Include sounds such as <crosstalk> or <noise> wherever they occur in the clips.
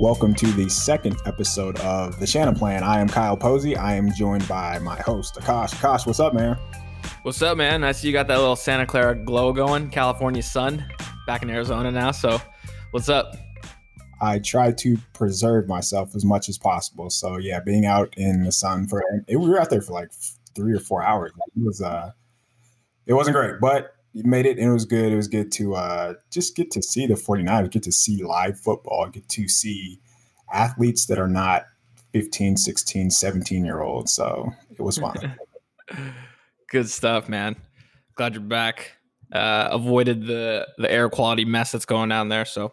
Welcome to the second episode of the Shanaplan. I am Kyle Posey. I am joined by my host, Akash. Akash, what's up, man? What's up, man? I see you got that little Santa Clara glow going. California sun, back in Arizona now. So, what's up? I try to preserve myself as much as possible. So, yeah, being out in the sun for it, we were out there for like three or four hours. It was uh, it wasn't great, but you made it and it was good. It was good to uh, just get to see the 49ers, get to see live football, get to see athletes that are not 15, 16, 17 year olds. So it was fun. <laughs> good stuff, man. Glad you're back. Uh, avoided the the air quality mess that's going down there. So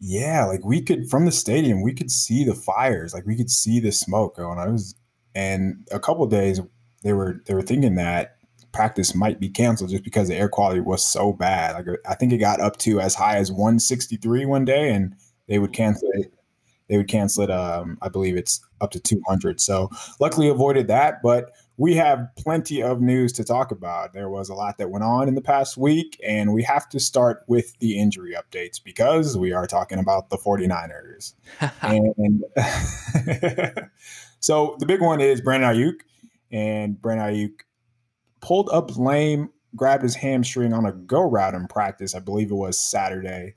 yeah, like we could from the stadium, we could see the fires, like we could see the smoke going on. It was, and a couple days they were they were thinking that practice might be canceled just because the air quality was so bad. Like I think it got up to as high as 163 one day, and they would cancel it. They would cancel it. Um, I believe it's up to 200. So luckily avoided that, but we have plenty of news to talk about. There was a lot that went on in the past week, and we have to start with the injury updates because we are talking about the 49ers. <laughs> and <laughs> so the big one is Brandon Aiyuk, and Brandon Aiyuk pulled up lame, grabbed his hamstring on a go route in practice. I believe it was Saturday.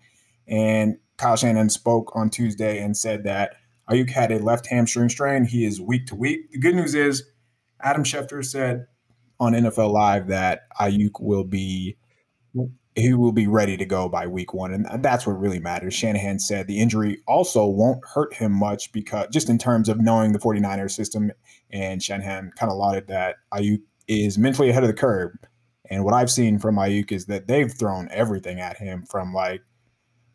And Kyle Shanahan spoke on Tuesday and said that Aiyuk had a left hamstring strain. He is week to week. The good news is Adam Schefter said on NFL Live that Aiyuk will be he will be ready to go by week one. And that's what really matters. Shanahan said the injury also won't hurt him much because just in terms of knowing the 49ers system. And Shanahan kind of lauded that Aiyuk is mentally ahead of the curve. And what I've seen from Aiyuk is that they've thrown everything at him from like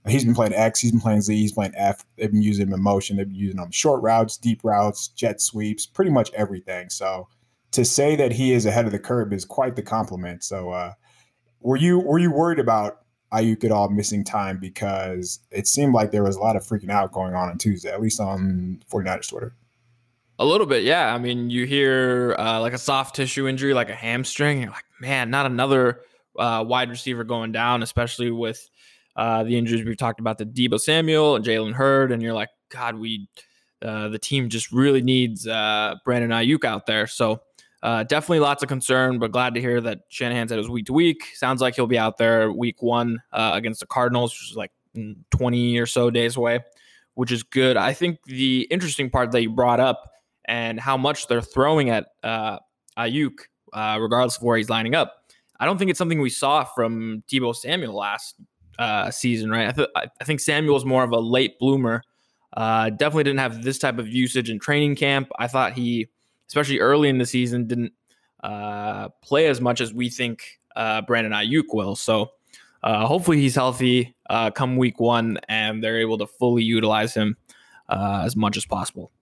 he's been playing X, he's been playing Z, he's playing F. They've been using him in motion, they've been using him short routes, deep routes, jet sweeps, pretty much everything. So to say that he is ahead of the curve is quite the compliment. So uh, were you were you worried about Aiyuk at all missing time because it seemed like there was a lot of freaking out going on on Tuesday, at least on 49ers Twitter. A little bit, yeah. I mean, you hear uh, like a soft tissue injury, like a hamstring. You're like, man, not another uh, wide receiver going down, especially with uh, the injuries we've talked about, the Deebo Samuel and Jalen Hurd, and you're like, God, we uh, the team just really needs uh, Brandon Aiyuk out there. So uh, definitely lots of concern, but glad to hear that Shanahan said it was week to week. Sounds like he'll be out there week one against the Cardinals, which is like 20 or so days away, which is good. I think the interesting part that you brought up and how much they're throwing at uh, Aiyuk, uh, regardless of where he's lining up. I don't think it's something we saw from Deebo Samuel last uh, season, right? I, th- I think Samuel's more of a late bloomer. Uh, definitely didn't have this type of usage in training camp. I thought he, especially early in the season, didn't uh, play as much as we think uh, Brandon Aiyuk will. So uh, hopefully he's healthy uh, come week one and they're able to fully utilize him uh, as much as possible.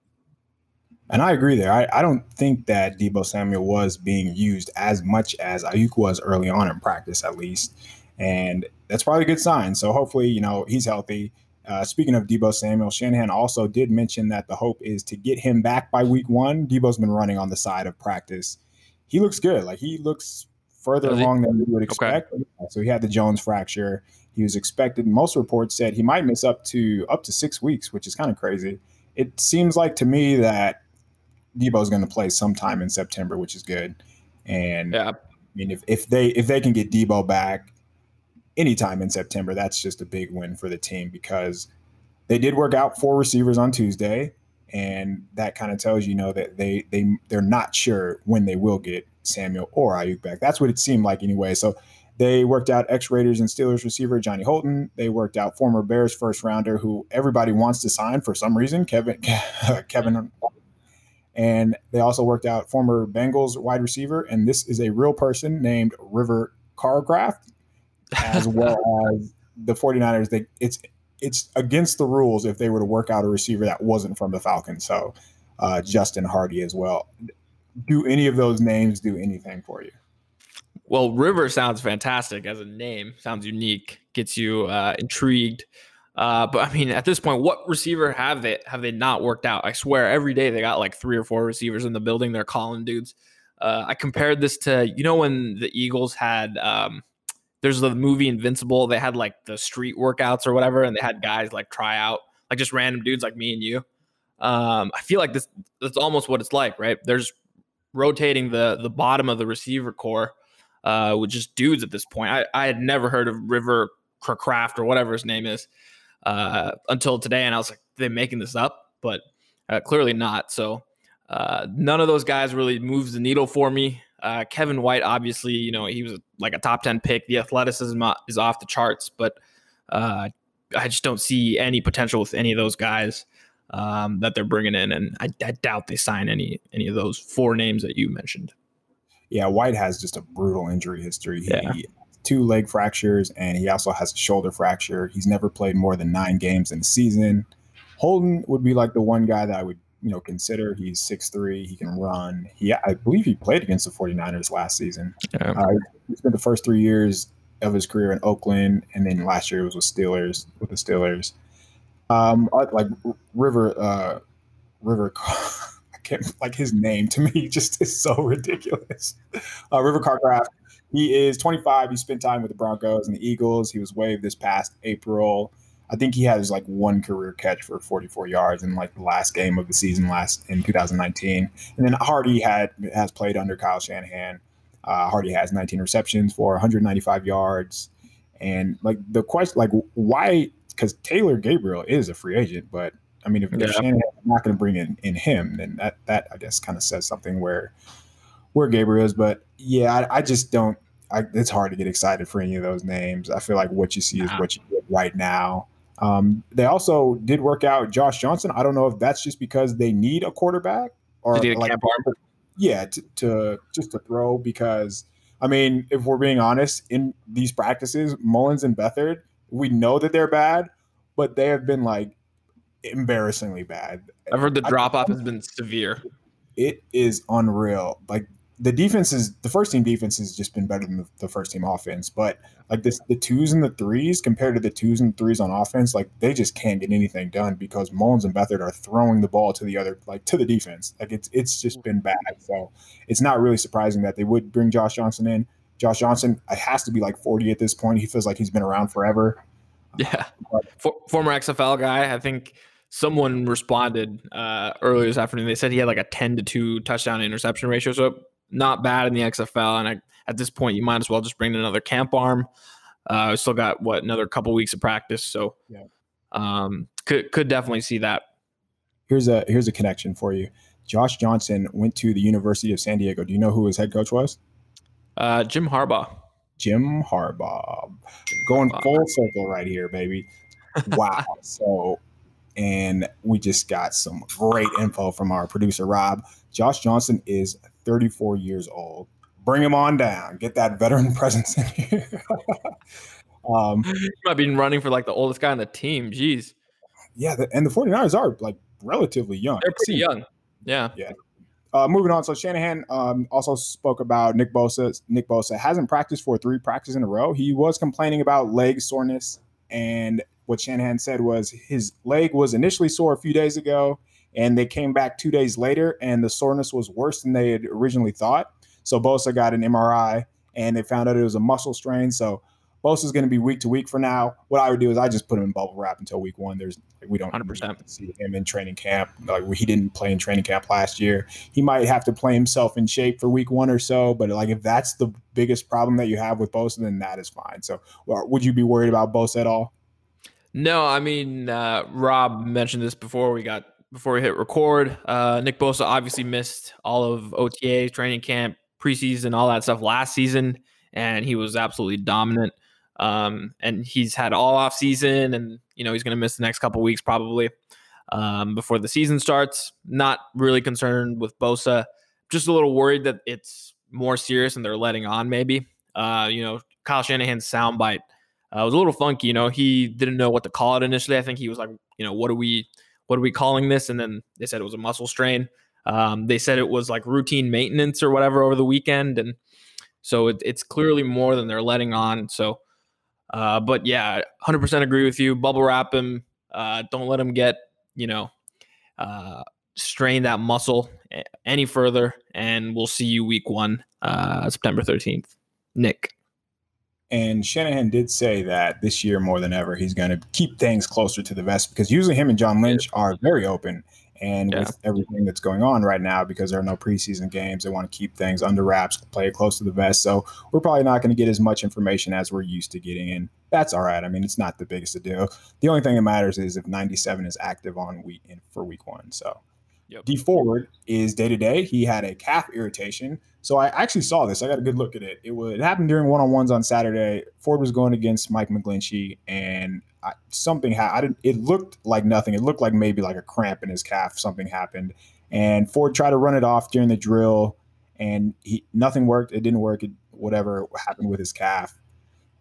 And I agree there. I, I don't think that Deebo Samuel was being used as much as Aiyuk was early on in practice, at least. And that's probably a good sign. So hopefully, you know, he's healthy. Uh, speaking of Deebo Samuel, Shanahan also did mention that the hope is to get him back by week one. Deebo's been running on the side of practice. He looks good. Like he looks further along than we would expect. Okay. So he had the Jones fracture. He was expected. Most reports said he might miss up to up to six weeks, which is kind of crazy. It seems like to me that Deebo's going to play sometime in September, which is good. And yeah. I mean, if, if they if they can get Deebo back anytime in September, that's just a big win for the team because they did work out four receivers on Tuesday, and that kind of tells you, you know that they they they're not sure when they will get Samuel or Aiyuk back. That's what it seemed like anyway. So they worked out ex Raiders and Steelers receiver Johnny Holton. They worked out former Bears first rounder who everybody wants to sign for some reason, Kevin <laughs> Kevin and they also worked out former Bengals wide receiver, and this is a real person named River Cracraft, as <laughs> well as the 49ers. They it's it's against the rules if they were to work out a receiver that wasn't from the Falcons. So uh, Justin Hardy as well. Do any of those names do anything for you? Well, River sounds fantastic as a name. Sounds unique. Gets you uh, intrigued. Uh, but I mean, at this point, what receiver have they have they not worked out? I swear, every day they got like three or four receivers in the building. They're calling dudes. Uh, I compared this to you know when the Eagles had um, there's the movie Invincible. They had like the street workouts or whatever, and they had guys like try out like just random dudes like me and you. Um, I feel like this that's almost what it's like, right? There's rotating the the bottom of the receiver corps uh, with just dudes at this point. I, I had never heard of River Craft or whatever his name is uh, until today, and I was like, they making this up, but uh, clearly not. So uh, none of those guys really moves the needle for me. Uh, Kevin White, obviously, you know he was like a top ten pick. The athleticism is off the charts, but uh, I just don't see any potential with any of those guys um, that they're bringing in, and I, I, doubt they sign any any of those four names that you mentioned. Yeah, White has just a brutal injury history. He, yeah. Two leg fractures, and he also has a shoulder fracture. He's never played more than nine games in a season. Holton would be like the one guy that I would you know consider. He's six three. He can run. He I believe he played against the 49ers last season. Yeah. Uh, he spent the first three years of his career in Oakland, and then last year was with Steelers with the Steelers. Um, like River, uh, River. <laughs> I can't like his name to me <laughs> just is so ridiculous. Uh, River Cracraft. He is 25. He spent time with the Broncos and the Eagles. He was waived this past April. I think he has like one career catch for 44 yards in like the last game of the season last in 2019. And then Hardy had has played under Kyle Shanahan. Uh, Hardy has 19 receptions for 195 yards. And like the question, like why? Because Taylor Gabriel is a free agent, but I mean, if, yeah. if Shanahan's not going to bring in in him, then that that I guess kind of says something where where Gabriel is. But yeah, I, I just don't. I, it's hard to get excited for any of those names. I feel like what you see is what you get right now. Um, they also did work out Josh Johnson. I don't know if that's just because they need a quarterback or like, yeah, to, to, just to throw because I mean, if we're being honest, in these practices, Mullins and Beathard, we know that they're bad, but they have been like embarrassingly bad. I've heard the drop off has been severe. It is unreal. Like the defense is the first team defense has just been better than the, first team offense. But like this, the twos and the threes compared to the twos and threes on offense, like they just can't get anything done because Mullins and Beathard are throwing the ball to the other, like to the defense. Like it's it's just been bad. So it's not really surprising that they would bring Josh Johnson in. Josh Johnson has to be like 40 at this point. He feels like he's been around forever. Yeah, but, For, former XFL guy. I think someone responded uh, earlier this afternoon. They said he had like a 10 to 2 touchdown interception ratio. So not bad in the XFL. And I, at this point, you might as well just bring in another camp arm. Uh, still got what another couple weeks of practice, so yeah. um, could could definitely see that. Here's a here's a connection for you. Josh Johnson went to the University of San Diego. Do you know who his head coach was? Uh, Jim Harbaugh. Jim Harbaugh. Jim Going Harbaugh. full circle right here, baby. <laughs> Wow. so, and we just got some great info from our producer, Rob. Josh Johnson is 34 years old. Bring him on down. Get that veteran <laughs> presence in here. <laughs> um, he might be running for like the oldest guy on the team. Jeez. Yeah, the, and the 49ers are like relatively young. They're pretty young. Yeah. Yeah. Uh, moving on. So Shanahan um, also spoke about Nick Bosa. Nick Bosa hasn't practiced for three practices in a row. He was complaining about leg soreness, and what Shanahan said was his leg was initially sore a few days ago, and they came back two days later, and the soreness was worse than they had originally thought. So Bosa got an MRI, and they found out it was a muscle strain. So Bosa's going to be week to week for now. What I would do is I just put him in bubble wrap until week one. There's we don't 100% see him in training camp. Like he didn't play in training camp last year. He might have to play himself in shape for week one or so. But like if that's the biggest problem that you have with Bosa, then that is fine. So would you be worried about Bosa at all? No, I mean uh, Rob mentioned this before we got before we hit record. Uh, Nick Bosa obviously missed all of OTA, training camp, preseason, all that stuff last season, and he was absolutely dominant. Um, and he's had all off season, and you know he's going to miss the next couple weeks probably um, before the season starts. Not really concerned with Bosa, just a little worried that it's more serious and they're letting on. Maybe uh, you know Kyle Shanahan's soundbite uh, was a little funky. You know he didn't know what to call it initially. I think he was like, you know, what do we what are we calling this? And then they said it was a muscle strain. Um, they said it was like routine maintenance or whatever over the weekend. And so it, it's clearly more than they're letting on. So, uh, but yeah, 100% agree with you. Bubble wrap him. Uh, don't let him get, you know, uh, strain that muscle any further. And we'll see you week one, uh, September 13th. Nick. And Shanahan did say that this year more than ever, he's going to keep things closer to the vest because usually him and John Lynch are very open. And yeah. with everything that's going on right now, because there are no preseason games, they want to keep things under wraps, play it close to the vest. So we're probably not going to get as much information as we're used to getting. And that's all right. I mean, it's not the biggest deal. The only thing that matters is if 97 is active on week in, for week one. So Yep. Dee Ford is day to day. He had a calf irritation. So I actually saw this. I got a good look at it. It, would, it happened during one on ones on Saturday. Ford was going against Mike McGlinchey, and I, something happened. It looked like nothing. It looked like maybe like a cramp in his calf. Something happened, and Ford tried to run it off during the drill, and he nothing worked. It didn't work. It, whatever happened with his calf,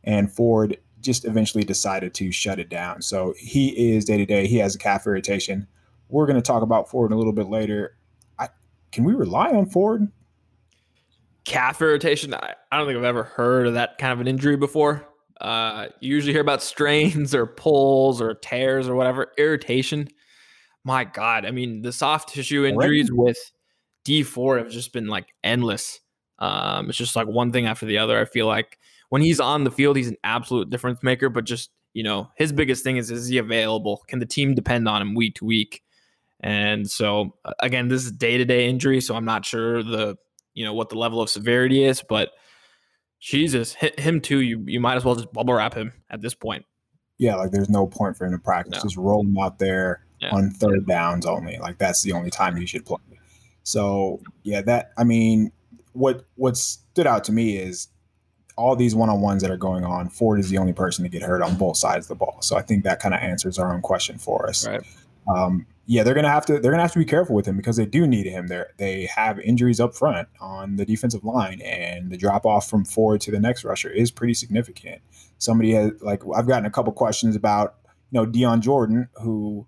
and Ford just eventually decided to shut it down. So he is day to day. He has a calf irritation. We're going to talk about Ford a little bit later. I, can we rely on Ford? Calf irritation. I, I don't think I've ever heard of that kind of an injury before. Uh, you usually hear about strains or pulls or tears or whatever. Irritation. My God. I mean, the soft tissue injuries with Dee Ford have just been like endless. Um, it's just like one thing after the other. I feel like when he's on the field, he's an absolute difference maker. But just you know, his biggest thing is is he available? Can the team depend on him week to week? And so uh, again, this is day to day injury, so I'm not sure the you know what the level of severity is, but Jesus, hit him too. You you might as well just bubble wrap him at this point. Yeah, like there's no point for him to practice. No. Just roll him out there yeah. on third downs only. Like that's the only time he should play. So yeah, that I mean, what what stood out to me is all these one on ones that are going on. Ford is the only person to get hurt on both sides of the ball. So I think that kind of answers our own question for us. Right. Um, yeah, they're gonna have to they're gonna have to be careful with him because they do need him. They they have injuries up front on the defensive line, and the drop off from Ford to the next rusher is pretty significant. Somebody has like I've gotten a couple questions about you know Dion Jordan who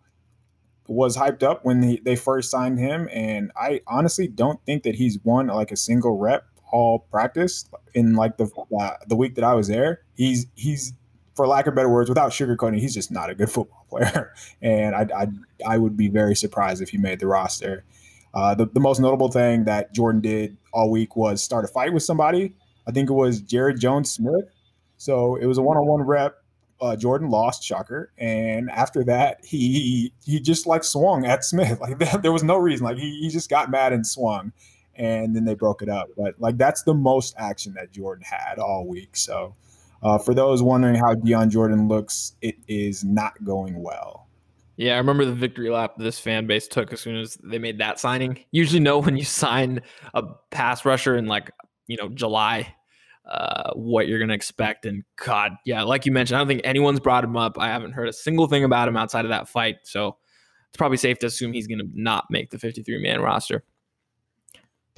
was hyped up when he, they first signed him, and I honestly don't think that he's won like a single rep all practice in like the uh, the week that I was there. He's he's for lack of better words, without sugarcoating, he's just not a good football player. <laughs> And I, I, I would be very surprised if he made the roster. Uh, the, the most notable thing that Jordan did all week was start a fight with somebody. I think it was Jaryd Jones-Smith. So it was a one on one rep. Uh, Jordan lost, shocker, and after that, he he just like swung at Smith. <laughs> Like there was no reason. Like he, he just got mad and swung, and then they broke it up. But like that's the most action that Jordan had all week. So uh, for those wondering how Dion Jordan looks, it is not going well. Yeah, I remember the victory lap this fan base took as soon as they made that signing. Usually, know when you sign a pass rusher in like you know July, uh, what you're gonna expect. And God, yeah, like you mentioned, I don't think anyone's brought him up. I haven't heard a single thing about him outside of that fight, so it's probably safe to assume he's gonna not make the 53 man roster.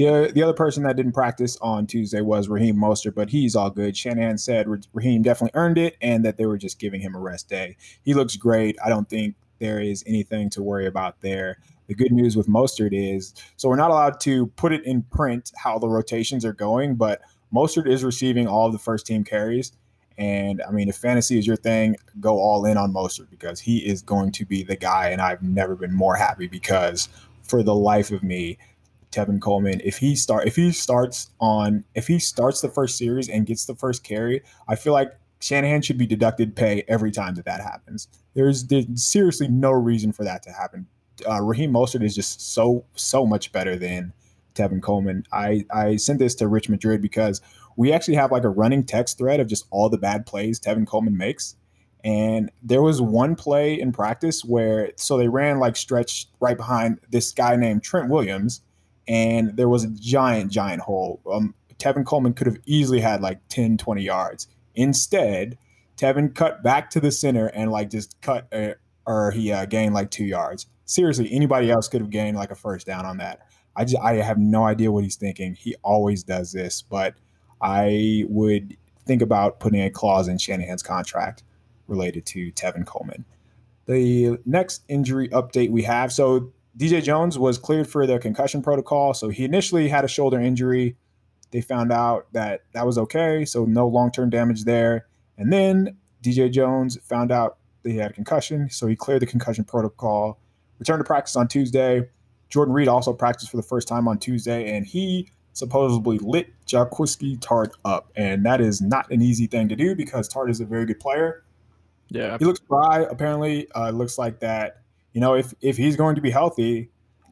The, the other person that didn't practice on Tuesday was Raheem Mostert, but he's all good. Shanahan said Raheem definitely earned it and that they were just giving him a rest day. He looks great. I don't think there is anything to worry about there. The good news with Mostert is so we're not allowed to put it in print how the rotations are going, but Mostert is receiving all of the first team carries. And I mean, if fantasy is your thing, go all in on Mostert because he is going to be the guy. And I've never been more happy because for the life of me, Tevin Coleman, if he start if he starts on if he starts the first series and gets the first carry, I feel like Shanahan should be deducted pay every time that that happens. There's, there's seriously no reason for that to happen. Uh, Raheem Mostert is just so so much better than Tevin Coleman. I I sent this to Rich Madrid because we actually have like a running text thread of just all the bad plays Tevin Coleman makes. And there was one play in practice where so they ran like stretch right behind this guy named Trent Williams and there was a giant, giant hole. Um, Tevin Coleman could have easily had like 10, 20 yards. Instead, Tevin cut back to the center and like just cut, uh, or he uh, gained like two yards. Seriously, anybody else could have gained like a first down on that. I just I have no idea what he's thinking. He always does this, but I would think about putting a clause in Shanahan's contract related to Tevin Coleman. The next injury update we have so DJ Jones was cleared for the concussion protocol. So he initially had a shoulder injury. They found out that that was okay. So no long term damage there. And then DJ Jones found out that he had a concussion. So he cleared the concussion protocol, returned to practice on Tuesday. Jordan Reed also practiced for the first time on Tuesday, and he supposedly lit Jaquiski Tartt up, and that is not an easy thing to do because Tartt is a very good player. Yeah, he looks dry. Apparently, uh, looks like that. You know, if if he's going to be healthy,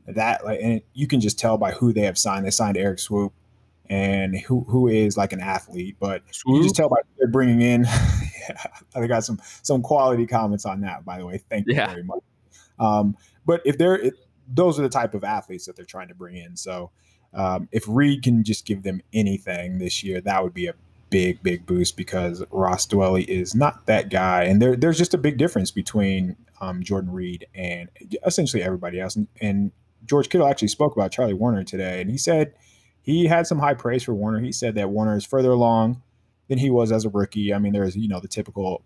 that like, and you can just tell by who they have signed. They signed Erik Swoope, and who who is like an athlete, but Swoope? you just tell by they're bringing in. <laughs> yeah, I got some some quality comments on that, by the way. Thank you yeah. very much. Um, but if they're it, those are the type of athletes that they're trying to bring in. So um, if Reed can just give them anything this year, that would be a big, big boost because Ross Dwelley is not that guy. And there, there's just a big difference between um, Jordan Reed and essentially everybody else. And, and, George Kittle actually spoke about Charlie Woerner today, and he said he had some high praise for Woerner. He said that Woerner is further along than he was as a rookie. I mean, there's, you know, the typical,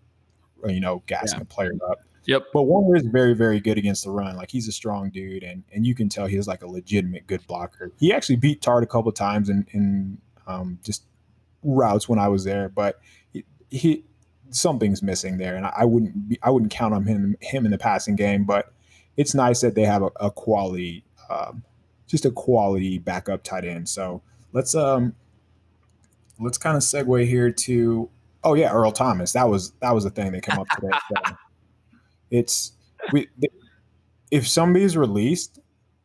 you know, gassing yeah. a player up. Yep. But Woerner is very, very good against the run. Like he's a strong dude, and and you can tell he's like a legitimate good blocker. He actually beat Tartt a couple times in in um, just routes when I was there, but he, he something's missing there, and I wouldn't be, I wouldn't count on him him in the passing game. But it's nice that they have a, a quality, um, just a quality backup tight end. So let's um let's kind of segue here to oh yeah Earl Thomas. That was that was the thing that came up today. <laughs> So it's we if somebody's released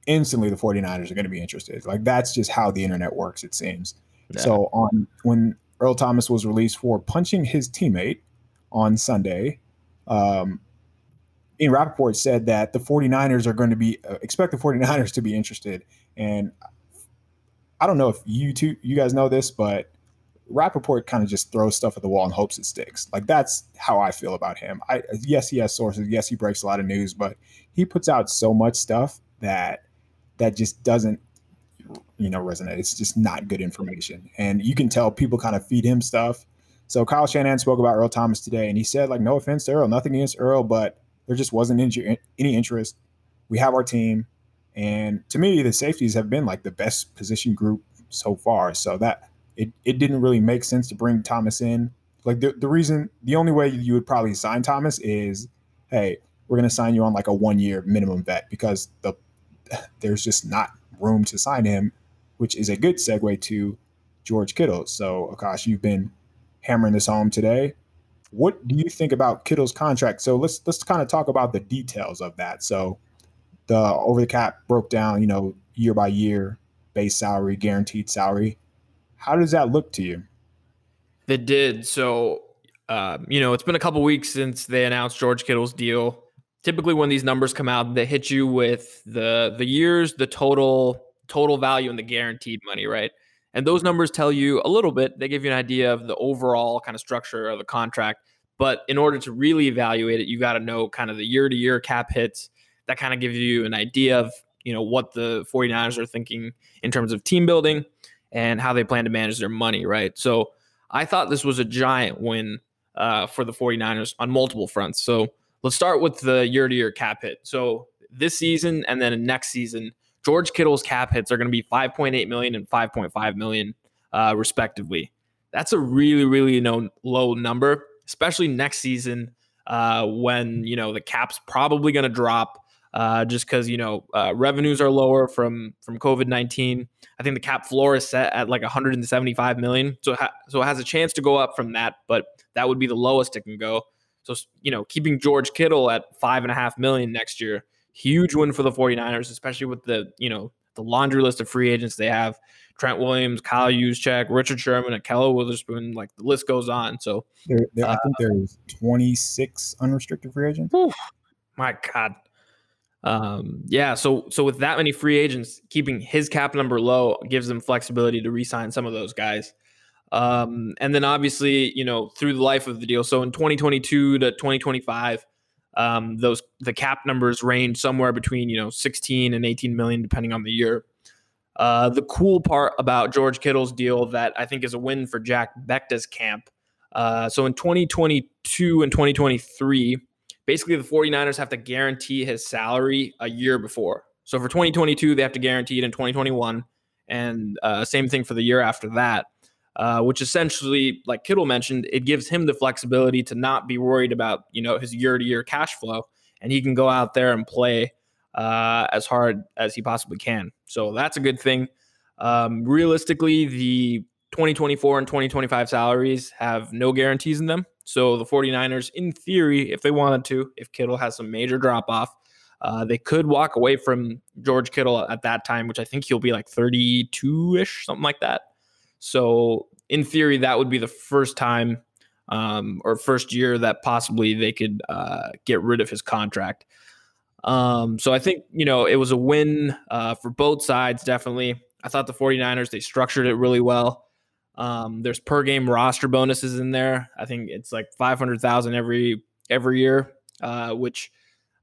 instantly the 49ers are going to be interested like that's just how the internet works it seems yeah. so on when earl thomas was released for punching his teammate on sunday um Ian Rapoport said that the 49ers are going to be uh, expect the 49ers to be interested and I don't know if you two you guys know this but Rapoport kind of just throws stuff at the wall and hopes it sticks. Like that's how I feel about him. I yes, he has sources. Yes, he breaks a lot of news, but he puts out so much stuff that that just doesn't you know resonate. It's just not good information, and you can tell people kind of feed him stuff. So Kyle Shanahan spoke about Earl Thomas today, and he said like, no offense to Earl, nothing against Earl, but there just wasn't any interest. We have our team, and to me, the safeties have been like the best position group so far. So that it, it didn't really make sense to bring Thomas in. Like the, the reason, the only way you would probably sign Thomas is, hey, we're to sign you on like a one year minimum vet because the <laughs> there's just not room to sign him, which is a good segue to George Kittle. So, Akash, you've been hammering this home today. What do you think about Kittle's contract? So let's let's kind of talk about the details of that. So the over the cap broke down, you know, year by year, base salary, guaranteed salary. How does that look to you? They did. So, uh, you know, it's been a couple weeks since they announced George Kittle's deal. Typically, when these numbers come out, they hit you with the the years, the total total value, and the guaranteed money, right? And those numbers tell you a little bit. They give you an idea of the overall kind of structure of the contract. But in order to really evaluate it, you got to know kind of the year to year cap hits. That kind of gives you an idea of you know what the 49ers are thinking in terms of team building and how they plan to manage their money, right? So I thought this was a giant win uh, for the 49ers on multiple fronts. So let's start with the year to year cap hit. So this season and then next season, George Kittle's cap hits are going to be 5.8 million and 5.5 million, uh, respectively. That's a really, really no, low number, especially next season uh, when you know the cap's probably going to drop uh, just because you know uh, revenues are lower from from COVID nineteen. I think the cap floor is set at like 175 million, so ha- so it has a chance to go up from that, but that would be the lowest it can go. So you know, keeping George Kittle at five and a half million next year, huge win for the 49ers, especially with the you know the laundry list of free agents they have. Trent Williams, Kyle Juszczyk, Richard Sherman, and Ahkello Witherspoon, like the list goes on. So there, there, uh, I think there's 26 unrestricted free agents. Whew, my God. Um, yeah, so so with that many free agents, keeping his cap number low gives them flexibility to re-sign some of those guys. Um, and then obviously, you know, through the life of the deal. So in 2022 to 2025, um, those the cap numbers range somewhere between you know 16 and 18 million, depending on the year. Uh, the cool part about George Kittle's deal that I think is a win for Jack Bechta's camp. Uh, so in 2022 and 2023 basically the 49ers have to guarantee his salary a year before. So for 2022, they have to guarantee it in 2021, and uh, same thing for the year after that. Uh, which essentially, like Kittle mentioned, it gives him the flexibility to not be worried about you know his year to year cash flow, and he can go out there and play uh, as hard as he possibly can. So that's a good thing. Um, realistically, the 2024 and 2025 salaries have no guarantees in them. So the 49ers, in theory, if they wanted to, if Kittle has some major drop off, uh, they could walk away from George Kittle at that time, which I think he'll be like 32 ish, something like that. So, in theory, that would be the first time um, or first year that possibly they could uh, get rid of his contract. Um, so, I think, you know, it was a win uh, for both sides, definitely. I thought the 49ers, they structured it really well. Um, there's per game roster bonuses in there. I think it's like 500,000 every every year, uh, which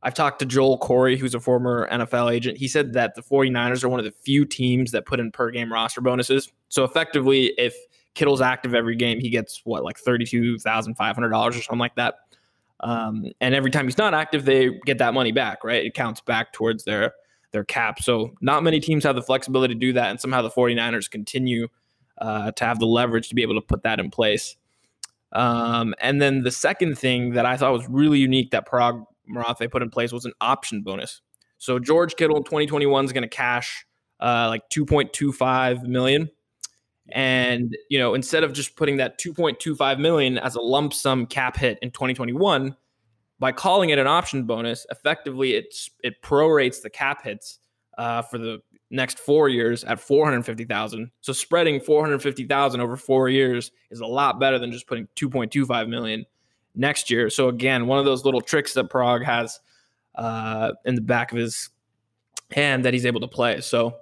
I've talked to Joel Corry, who's a former NFL agent. He said that the 49ers are one of the few teams that put in per game roster bonuses. So effectively, if Kittle's active every game, he gets what, like $32,500 or something like that. Um, and every time he's not active, they get that money back, right? It counts back towards their their cap. So not many teams have the flexibility to do that. And somehow the 49ers continue uh, to have the leverage to be able to put that in place. Um, and then the second thing that I thought was really unique that Paraag Marathe put in place was an option bonus. So George Kittle in 2021 is going to cash uh, like 2.25 million. And, you know, instead of just putting that 2.25 million as a lump sum cap hit in 2021, by calling it an option bonus, effectively it's it prorates the cap hits uh, for the next four years at 450,000. So spreading 450,000 over four years is a lot better than just putting 2.25 million next year. So again, one of those little tricks that Paraag has uh, in the back of his hand that he's able to play. So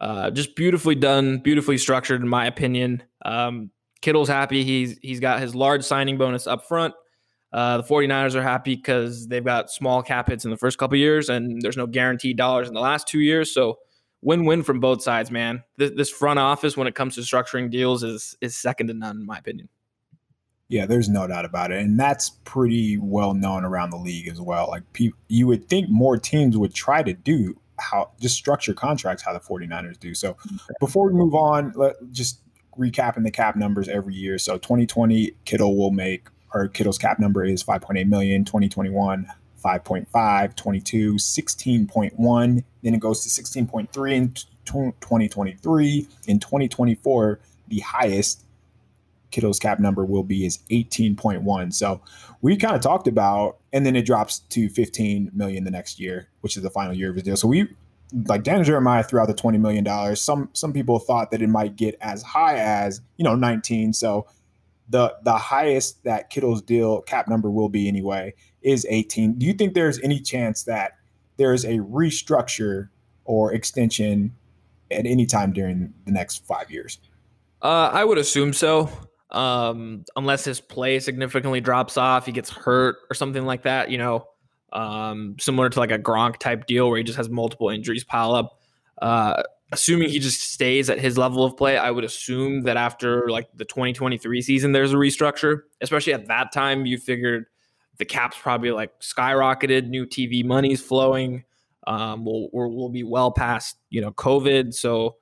uh, just beautifully done, beautifully structured, in my opinion. Um, Kittle's happy. He's he's got his large signing bonus up front. Uh, the 49ers are happy because they've got small cap hits in the first couple years, and there's no guaranteed dollars in the last two years. So win-win from both sides, man. This, this front office, when it comes to structuring deals, is is second to none, in my opinion. Yeah, there's no doubt about it. And that's pretty well known around the league as well. Like pe- you would think more teams would try to do how just structure contracts how the 49ers do. So before we move on, let just recapping the cap numbers every year. So 2020 Kittle will make or Kittle's cap number is 5.8 million, 2021 5.5, 22 16.1, then it goes to 16.3 in 2023. In 2024, the highest Kittle's cap number will be is 18.1. So we kind of talked about, and then it drops to 15 million the next year, which is the final year of his deal. So we like Dan Jeremiah threw out the 20 million dollars. Some some people thought that it might get as high as you know 19. So the the highest that Kittle's deal cap number will be anyway is 18. Do you think there's any chance that there's a restructure or extension at any time during the next five years? Uh, I would assume so um, unless his play significantly drops off, he gets hurt or something like that, you know, um, similar to like a Gronk type deal where he just has multiple injuries pile up. Uh, assuming he just stays at his level of play, I would assume that after like the 2023 season, there's a restructure. Especially at that time, you figured the cap's probably like skyrocketed, new TV money's flowing. Um, we'll, we'll be well past you know COVID, so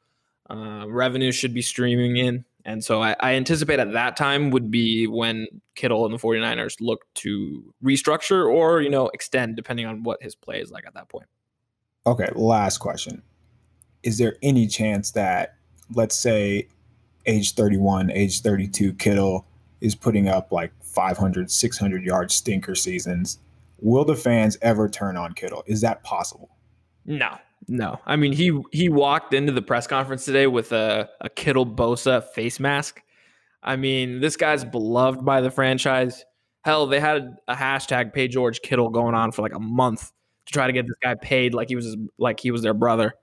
uh, revenue should be streaming in. And so I, I, anticipate at that time would be when Kittle and the 49ers look to restructure or, you know, extend depending on what his play is like at that point. Okay, last question. Is there any chance that, let's say, age 31, age 32, Kittle is putting up like 500, 600 yard stinker seasons? Will the fans ever turn on Kittle? Is that possible? No, no, I mean he he walked into the press conference today with a, a Kittle Bosa face mask. I mean, this guy's beloved by the franchise. Hell, they had a hashtag pay George Kittle going on for like a month to try to get this guy paid like he was like he was their brother.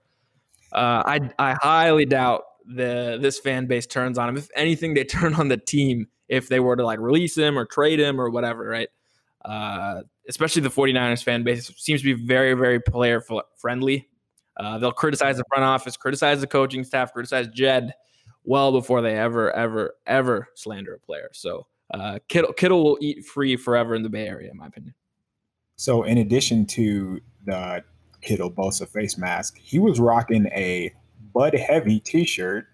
Uh, I I highly doubt the this fan base turns on him. If anything, they <laughs> turn on the team if they were to like release him or trade him or whatever, right? Uh, especially the 49ers fan base seems to be very, very player friendly. Uh, they'll criticize the front office, criticize the coaching staff, criticize Jed well before they ever, ever, ever slander a player. So uh, Kittle, Kittle will eat free forever in the Bay Area, in my opinion. So, in addition to the Kittle Bosa face mask, he was rocking a Bud Heavy T-shirt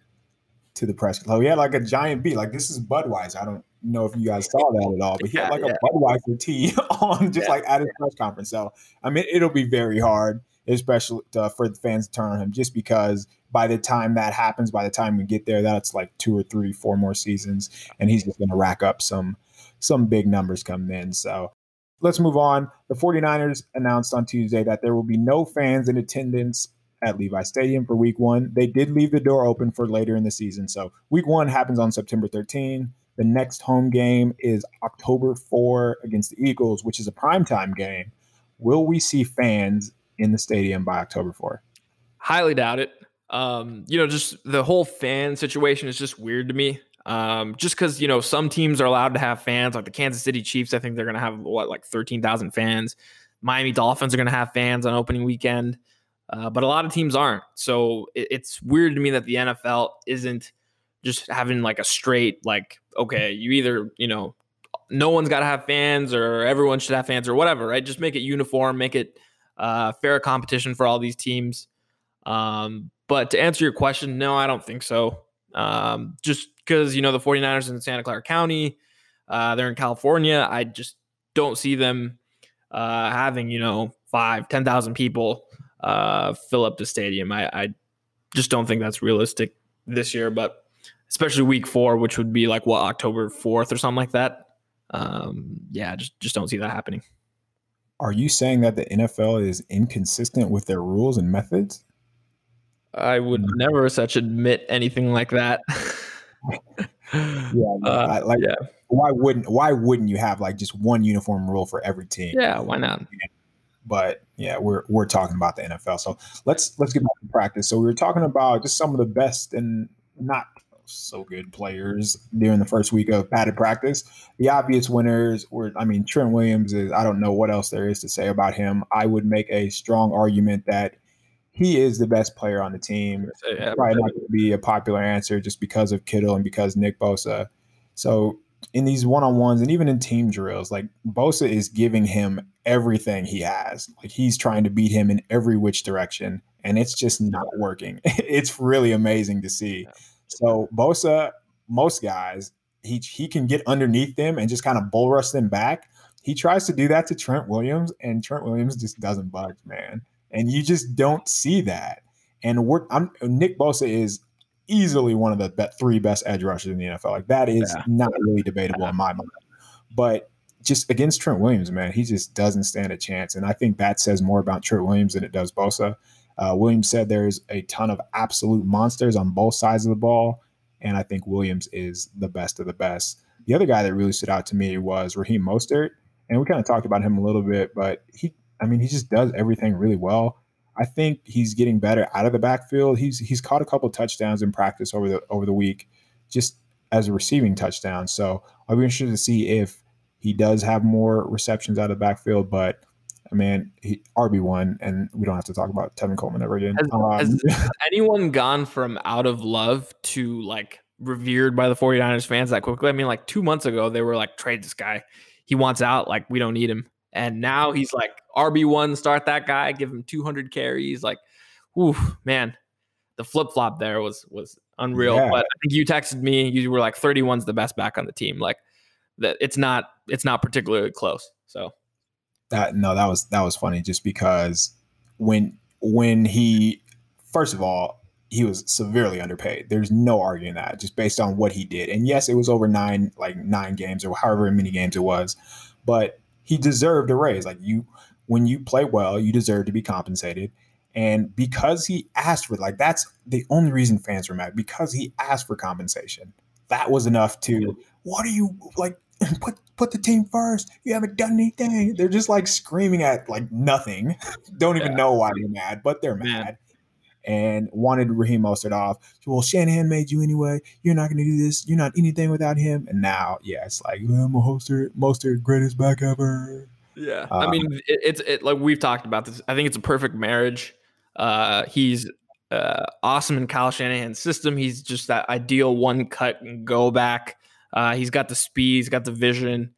to the press club. He had like a giant beat, like this is Budweiser. I don't know if you guys saw that at all, but he had <laughs> like yeah. a Budweiser tee <laughs> on, just yeah. like at his press conference. So, I mean, it'll be very hard especially to, for the fans to turn on him, just because by the time that happens, by the time we get there, that's like two or three, four more seasons, and he's just going to rack up some some big numbers coming in. So let's move on. The 49ers announced on Tuesday that there will be no fans in attendance at Levi Stadium for week one. They did leave the door open for later in the season. So week one happens on September 13. The next home game is October 4 against the Eagles, which is a primetime game. Will we see fans in the stadium by October 4? Highly doubt it. Um, you know, just the whole fan situation is just weird to me. Um, just because you know some teams are allowed to have fans, like the Kansas City Chiefs. I think they're going to have what like thirteen thousand fans. Miami Dolphins are going to have fans on opening weekend, uh, but a lot of teams aren't. So it, it's weird to me that the NFL isn't just having like a straight like okay, you either you know no one's got to have fans or everyone should have fans or whatever, right? Just make it uniform, make it uh, fair competition for all these teams. Um, but to answer your question, no, I don't think so. Um, just because, you know, the 49ers in Santa Clara County, uh, they're in California. I just don't see them uh, having, you know, five, 10,000 people uh, fill up the stadium. I, I just don't think that's realistic this year, but especially week four, which would be like what, October 4th or something like that. Um, yeah, just, just don't see that happening. Are you saying that the NFL is inconsistent with their rules and methods? I would mm. never such admit anything like that. yeah, <laughs> uh, like yeah. why wouldn't why wouldn't you have like just one uniform rule for every team? Yeah, why not? But yeah, we're we're talking about the NFL. So let's let's get back to practice. So we were talking about just some of the best and not so good players during the first week of padded practice. The obvious winners were, I mean, Trent Williams is, I don't know what else there is to say about him. I would make a strong argument that he is the best player on the team. Yeah, Probably not going to be a popular answer just because of Kittle and because Nick Bosa. So in these one on ones and even in team drills, like Bosa is giving him everything he has. Like he's trying to beat him in every which direction, and it's just not working. <laughs> it's really amazing to see. So Bosa, most guys, he he can get underneath them and just kind of bull rush them back. He tries to do that to Trent Williams, and Trent Williams just doesn't budge, man and you just don't see that. And we're, I'm, Nick Bosa is easily one of the be- three best edge rushers in the NFL. Like that is yeah. not really debatable in my mind. But just against Trent Williams, man, he just doesn't stand a chance. And I think that says more about Trent Williams than it does Bosa. Uh, Williams said there's a ton of absolute monsters on both sides of the ball, and I think Williams is the best of the best. The other guy that really stood out to me was Raheem Mostert, and we kind of talked about him a little bit, but he I mean, he just does everything really well. I think he's getting better out of the backfield. He's he's caught a couple touchdowns in practice over the over the week, just as a receiving touchdown. So I'll be interested to see if he does have more receptions out of the backfield. But He, RB one, and we don't have to talk about Tevin Coleman ever again. Has, um, has <laughs> anyone gone from out of love to like revered by the 49ers fans that quickly? I mean, like two months ago, they were like, trade this guy. He wants out. Like, we don't need him. And now he's like RB1, start that guy, give him 200 carries. Like, whew, man, the flip flop there was was unreal. Yeah. But I think you texted me, you were like 31's the best back on the team. Like that it's not it's not particularly close. So that no, that was that was funny just because when when he first of all, he was severely underpaid. There's no arguing that just based on what he did. And yes, it was over nine like nine games or however many games it was. But he deserved a raise. Like you, when you play well, you deserve to be compensated. And because he asked for, like, that's the only reason fans were mad because he asked for compensation. That was enough to, what are you like? <laughs> Put put the team first. You haven't done anything. They're just like screaming at like nothing. <laughs> Don't even yeah. know why they're mad, but they're mad and wanted Raheem Mostert off. Well, Shanahan made you anyway. You're not going to do this. You're not anything without him. And now, yeah, it's like I'm a Mostert, Mostert, greatest back ever. Yeah, um, I mean, it, it's it, like we've talked about this. I think it's a perfect marriage. Uh, he's uh, awesome in Kyle Shanahan's system. He's just that ideal one cut and go back. Uh, he's got the speed. He's got the vision.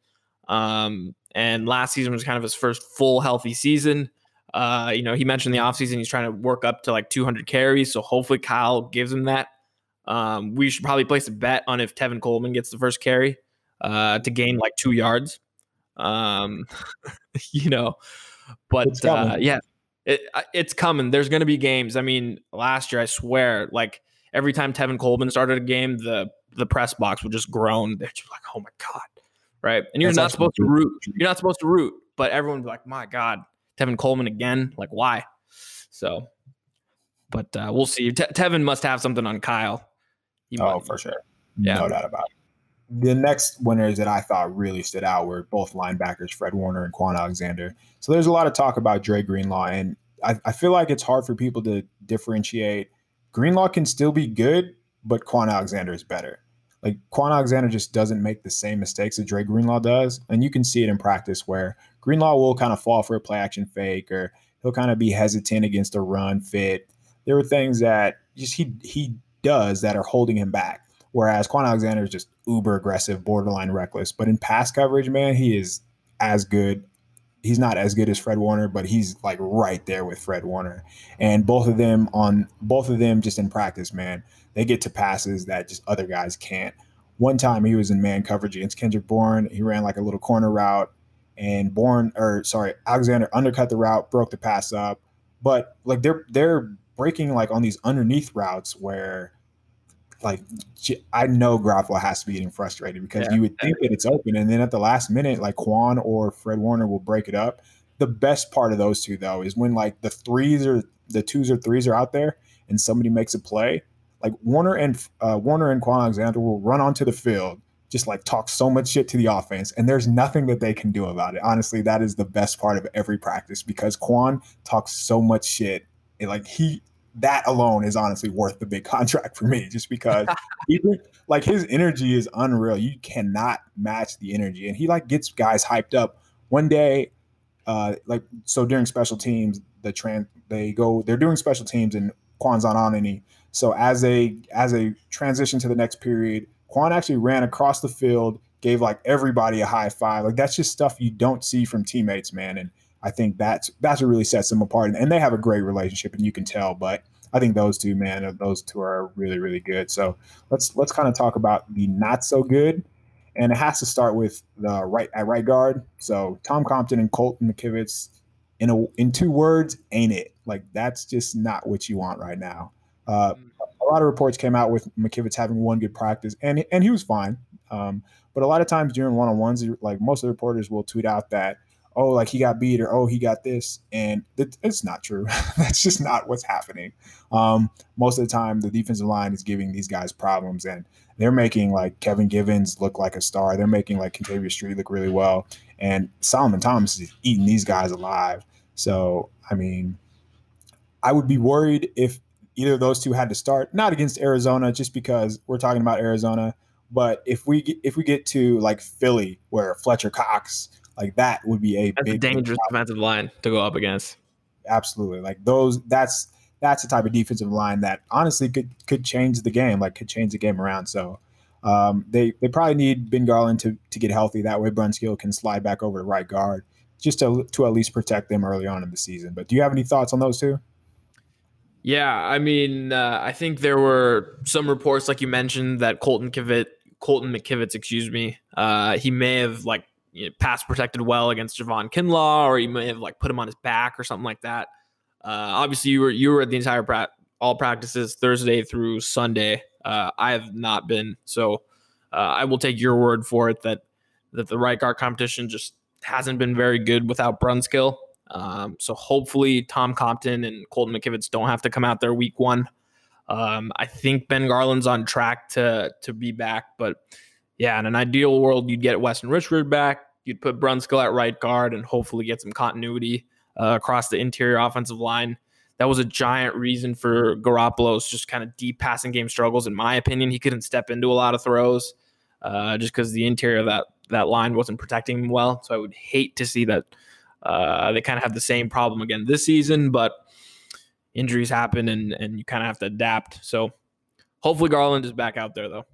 Um, and last season was kind of his first full healthy season. Uh, you know, he mentioned the offseason he's trying to work up to like 200 carries. So hopefully Kyle gives him that. Um, we should probably place a bet on if Tevin Coleman gets the first carry uh, to gain like two yards. Um, <laughs> you know, but uh, yeah, it, it's coming. There's going to be games. I mean, last year, I swear, like every time Tevin Coleman started a game, the the press box would just groan. They're just like, "Oh my god!" Right? And you're That's not supposed to root. You're not supposed to root, but everyone would be like, "My God, Tevin Coleman again? Like, why?" So, but uh, we'll see. Te- Tevin must have something on Kyle. He oh, might. for sure. Yeah. No doubt about it. The next winners that I thought really stood out were both linebackers, Fred Warner and Kwon Alexander. So there's a lot of talk about Dre Greenlaw, and I, I feel like it's hard for people to differentiate. Greenlaw can still be good, but Kwon Alexander is better. Like Kwon Alexander just doesn't make the same mistakes that Dre Greenlaw does, and you can see it in practice where Greenlaw will kind of fall for a play action fake, or he'll kind of be hesitant against a run fit. There were things that just he he does that are holding him back. Whereas Kwon Alexander is just uber aggressive, borderline reckless. But in pass coverage, man, he is as good. He's not as good as Fred Warner, but he's like right there with Fred Warner. And both of them on both of them just in practice, man, they get to passes that just other guys can't. One time he was in man coverage against Kendrick Bourne. He ran like a little corner route, and Bourne or sorry, Alexander undercut the route, broke the pass up. But like they're they're breaking like on these underneath routes where like I know Garoppolo has to be getting frustrated because yeah. you would think that it's open, and then at the last minute, like Kwon or Fred Warner will break it up. The best part of those two though is when like the threes or the twos or threes are out there, and somebody makes a play. Like Warner and uh, Warner and Kwon Alexander will run onto the field, just like talk so much shit to the offense, and there's nothing that they can do about it. Honestly, that is the best part of every practice because Kwon talks so much shit. And, like he that alone is honestly worth the big <laughs> contract for me, just because <laughs> even like his energy is unreal. You cannot match the energy, and he like gets guys hyped up. One day, uh, like so during special teams, the trans they go they're doing special teams and Kwon's on on any. So as a as a transition to the next period, Kwon actually ran across the field, gave like everybody a high five. Like that's just stuff you don't see from teammates, man. And I think that's that's what really sets them apart. And, and they have a great relationship, and you can tell. But I think those two, man, those two are really, really good. So let's let's kind of talk about the not so good, and it has to start with the right at right guard. So Tom Compton and Colton McKivitz, in a in two words, ain't it? Like that's just not what you want right now. Uh, a lot of reports came out with McKivitz having one good practice, and and he was fine. Um, but a lot of times during one on ones, like most of the reporters will tweet out that oh, like he got beat or oh, he got this. And it, it's not true. <laughs> That's just not what's happening. Um, most of the time, the defensive line is giving these guys problems and they're making like Kevin Givens look like a star. They're making like Kentavius Street look really well. And Solomon Thomas is eating these guys alive. So, I mean, I would be worried if either of those two had to start, not against Arizona, just because we're talking about Arizona. But if we get, if we get to like Philly, where Fletcher Cox like that would be a that's big, a dangerous defensive line to go up against. Absolutely, like those. That's that's the type of defensive line that honestly could could change the game. Like could change the game around. So um, they they probably need Ben Garland to to get healthy. That way, Brunskill can slide back over to right guard just to to at least protect them early on in the season. But do you have any thoughts on those two? Yeah, I mean, uh, I think there were some reports, like you mentioned, that Colton Kivit, Colton McKivitz, excuse me, uh, he may have like you know, pass protected well against Javon Kinlaw, or you may have like put him on his back or something like that. Uh, obviously, you were you were at the entire pra- all practices Thursday through Sunday. Uh, I have not been, so uh, I will take your word for it that that the right guard competition just hasn't been very good without Brunskill. Um, so hopefully Tom Compton and Colton McKivitz don't have to come out there week one. Um, I think Ben Garland's on track to to be back, but yeah, in an ideal world, you'd get Weston Richburg back. You'd put Brunskill at right guard and hopefully get some continuity uh, across the interior offensive line. That was a giant reason for Garoppolo's just kind of deep passing game struggles. In my opinion, he couldn't step into a lot of throws uh, just because the interior of that that line wasn't protecting him well. So I would hate to see that uh, they kind of have the same problem again this season. But injuries happen, and and you kind of have to adapt. So hopefully Garland is back out there though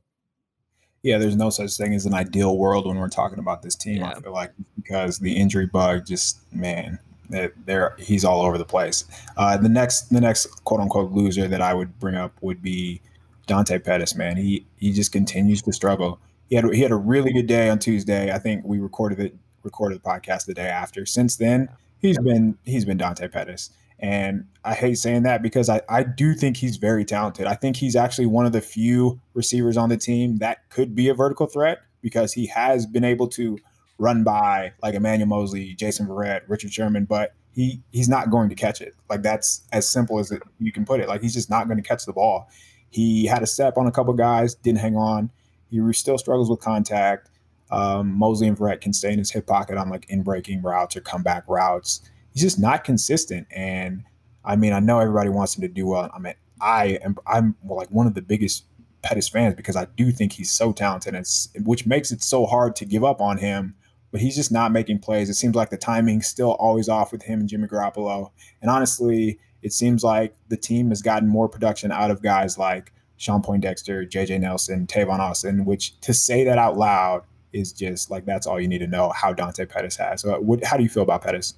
yeah, there's no such thing as an ideal world when we're talking about this team. Yeah. I feel like because the injury bug just man, there he's all over the place. Uh, the next the next quote unquote loser that I would bring up would be Dante Pettis. Man, he he just continues to struggle. He had he had a really good day on Tuesday. I think we recorded it recorded the podcast the day after. Since then, he's been he's been Dante Pettis. And I hate saying that because I, I do think he's very talented. I think he's actually one of the few receivers on the team that could be a vertical threat because he has been able to run by like Emmanuel Moseley, Jason Verrett, Richard Sherman, but he he's not going to catch it. Like that's as simple as it, you can put it. Like he's just not going to catch the ball. He had a step on a couple guys, didn't hang on. He still struggles with contact. Um, Moseley and Verrett can stay in his hip pocket on like in breaking routes or comeback routes. He's just not consistent. And I mean, I know everybody wants him to do well. I mean, I am I'm like one of the biggest Pettis fans because I do think he's so talented, and which makes it so hard to give up on him but he's just not making plays. It seems like the timing's still always off with him and Jimmy Garoppolo. And honestly, it seems like the team has gotten more production out of guys like Shawn Poindexter, JJ Nelson, Tavon Austin, which to say that out loud is just like that's all you need to know how Dante Pettis has. So, what, how do you feel about Pettis?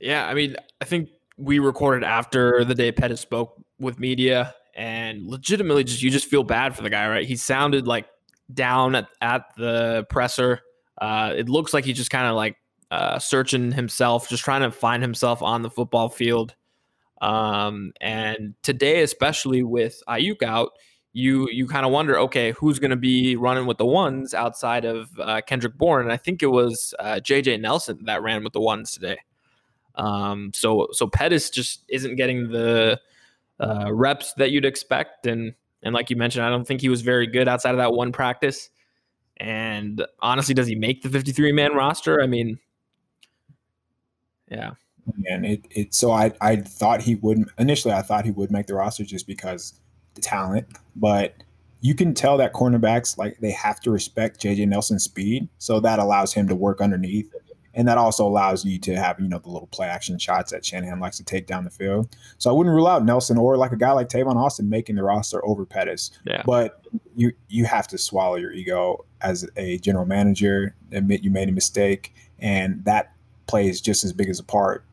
Yeah, I mean, I think we recorded after the day Pettis spoke with media, and legitimately, just you just feel bad for the guy, right? He sounded like down at, at the presser uh, it looks like he's just kind of like uh, searching himself, just trying to find himself on the football field. Um, and today, especially with Aiyuk out, you you kind of wonder, okay, who's going to be running with the ones outside of uh, Kendrick Bourne? And I think it was uh, J.J. Nelson that ran with the ones today. Um, so so Pettis just isn't getting the uh, reps that you'd expect, and and like you mentioned, I don't think he was very good outside of that one practice. And honestly, does he make the 53 man roster? I mean, yeah. And it, it so I I thought he would initially I thought he would make the roster just because the talent, but you can tell that cornerbacks like they have to respect JJ Nelson's speed, so that allows him to work underneath and that also allows you to have you know the little play action shots that Shanahan likes to take down the field. So I wouldn't rule out Nelson or like a guy like Tavon Austin making the roster over Pettis. Yeah. But you you have to swallow your ego as a general manager, admit you made a mistake, and that plays just as big as a part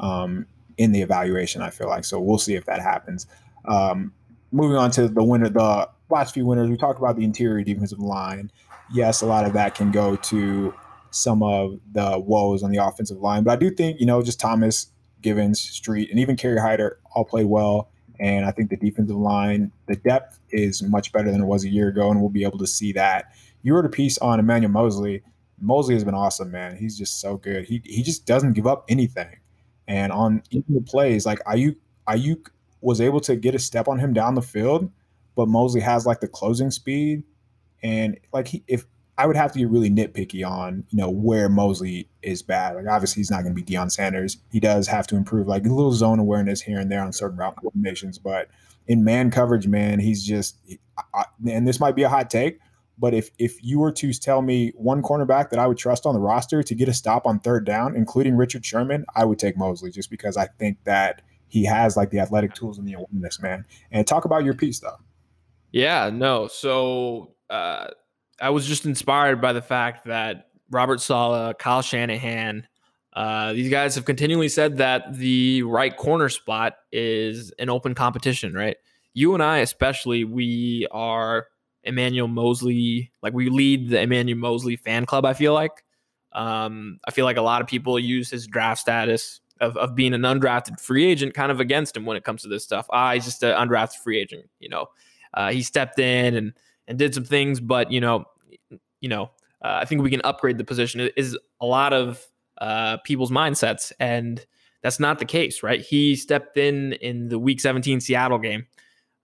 um, in the evaluation. I feel like so we'll see if that happens. Um, moving on to the winner, the last few winners, we talked about the interior defensive line. Yes, a lot of that can go to some of the woes on the offensive line. But I do think, you know, just Thomas, Givens, Street, and even Kerry Hyder all played well. And I think the defensive line, the depth is much better than it was a year ago, and we'll be able to see that. You wrote a piece on Emmanuel Moseley. Moseley has been awesome, man. He's just so good. He he just doesn't give up anything. And on even the plays, like Aiyuk, Aiyuk was able to get a step on him down the field, but Moseley has like the closing speed. And like he, if I would have to be really nitpicky on, you know, where Moseley is bad. Like obviously he's not going to be Deion Sanders. He does have to improve like a little zone awareness here and there on certain route coordinations, but in man coverage, man, he's just I, and this might be a hot take, but if if you were to tell me one cornerback that I would trust on the roster to get a stop on third down, including Richard Sherman, I would take Moseley just because I think that he has like the athletic tools and the awareness, man. And talk about your piece though. Yeah, no. So uh I was just inspired by the fact that Robert Saleh, Kyle Shanahan, uh, these guys have continually said that the right corner spot is an open competition, right? You and I, especially, we are Emmanuel Moseley, like we lead the Emmanuel Moseley fan club, I feel like. Um, I feel like a lot of people use his draft status of, of being an undrafted free agent kind of against him when it comes to this stuff. Ah, he's just an undrafted free agent, you know. Uh, he stepped in and and did some things, but you know, you know, uh, I think we can upgrade the position. It is a lot of uh, people's mindsets, and that's not the case, right? He stepped in in the Week 17 Seattle game.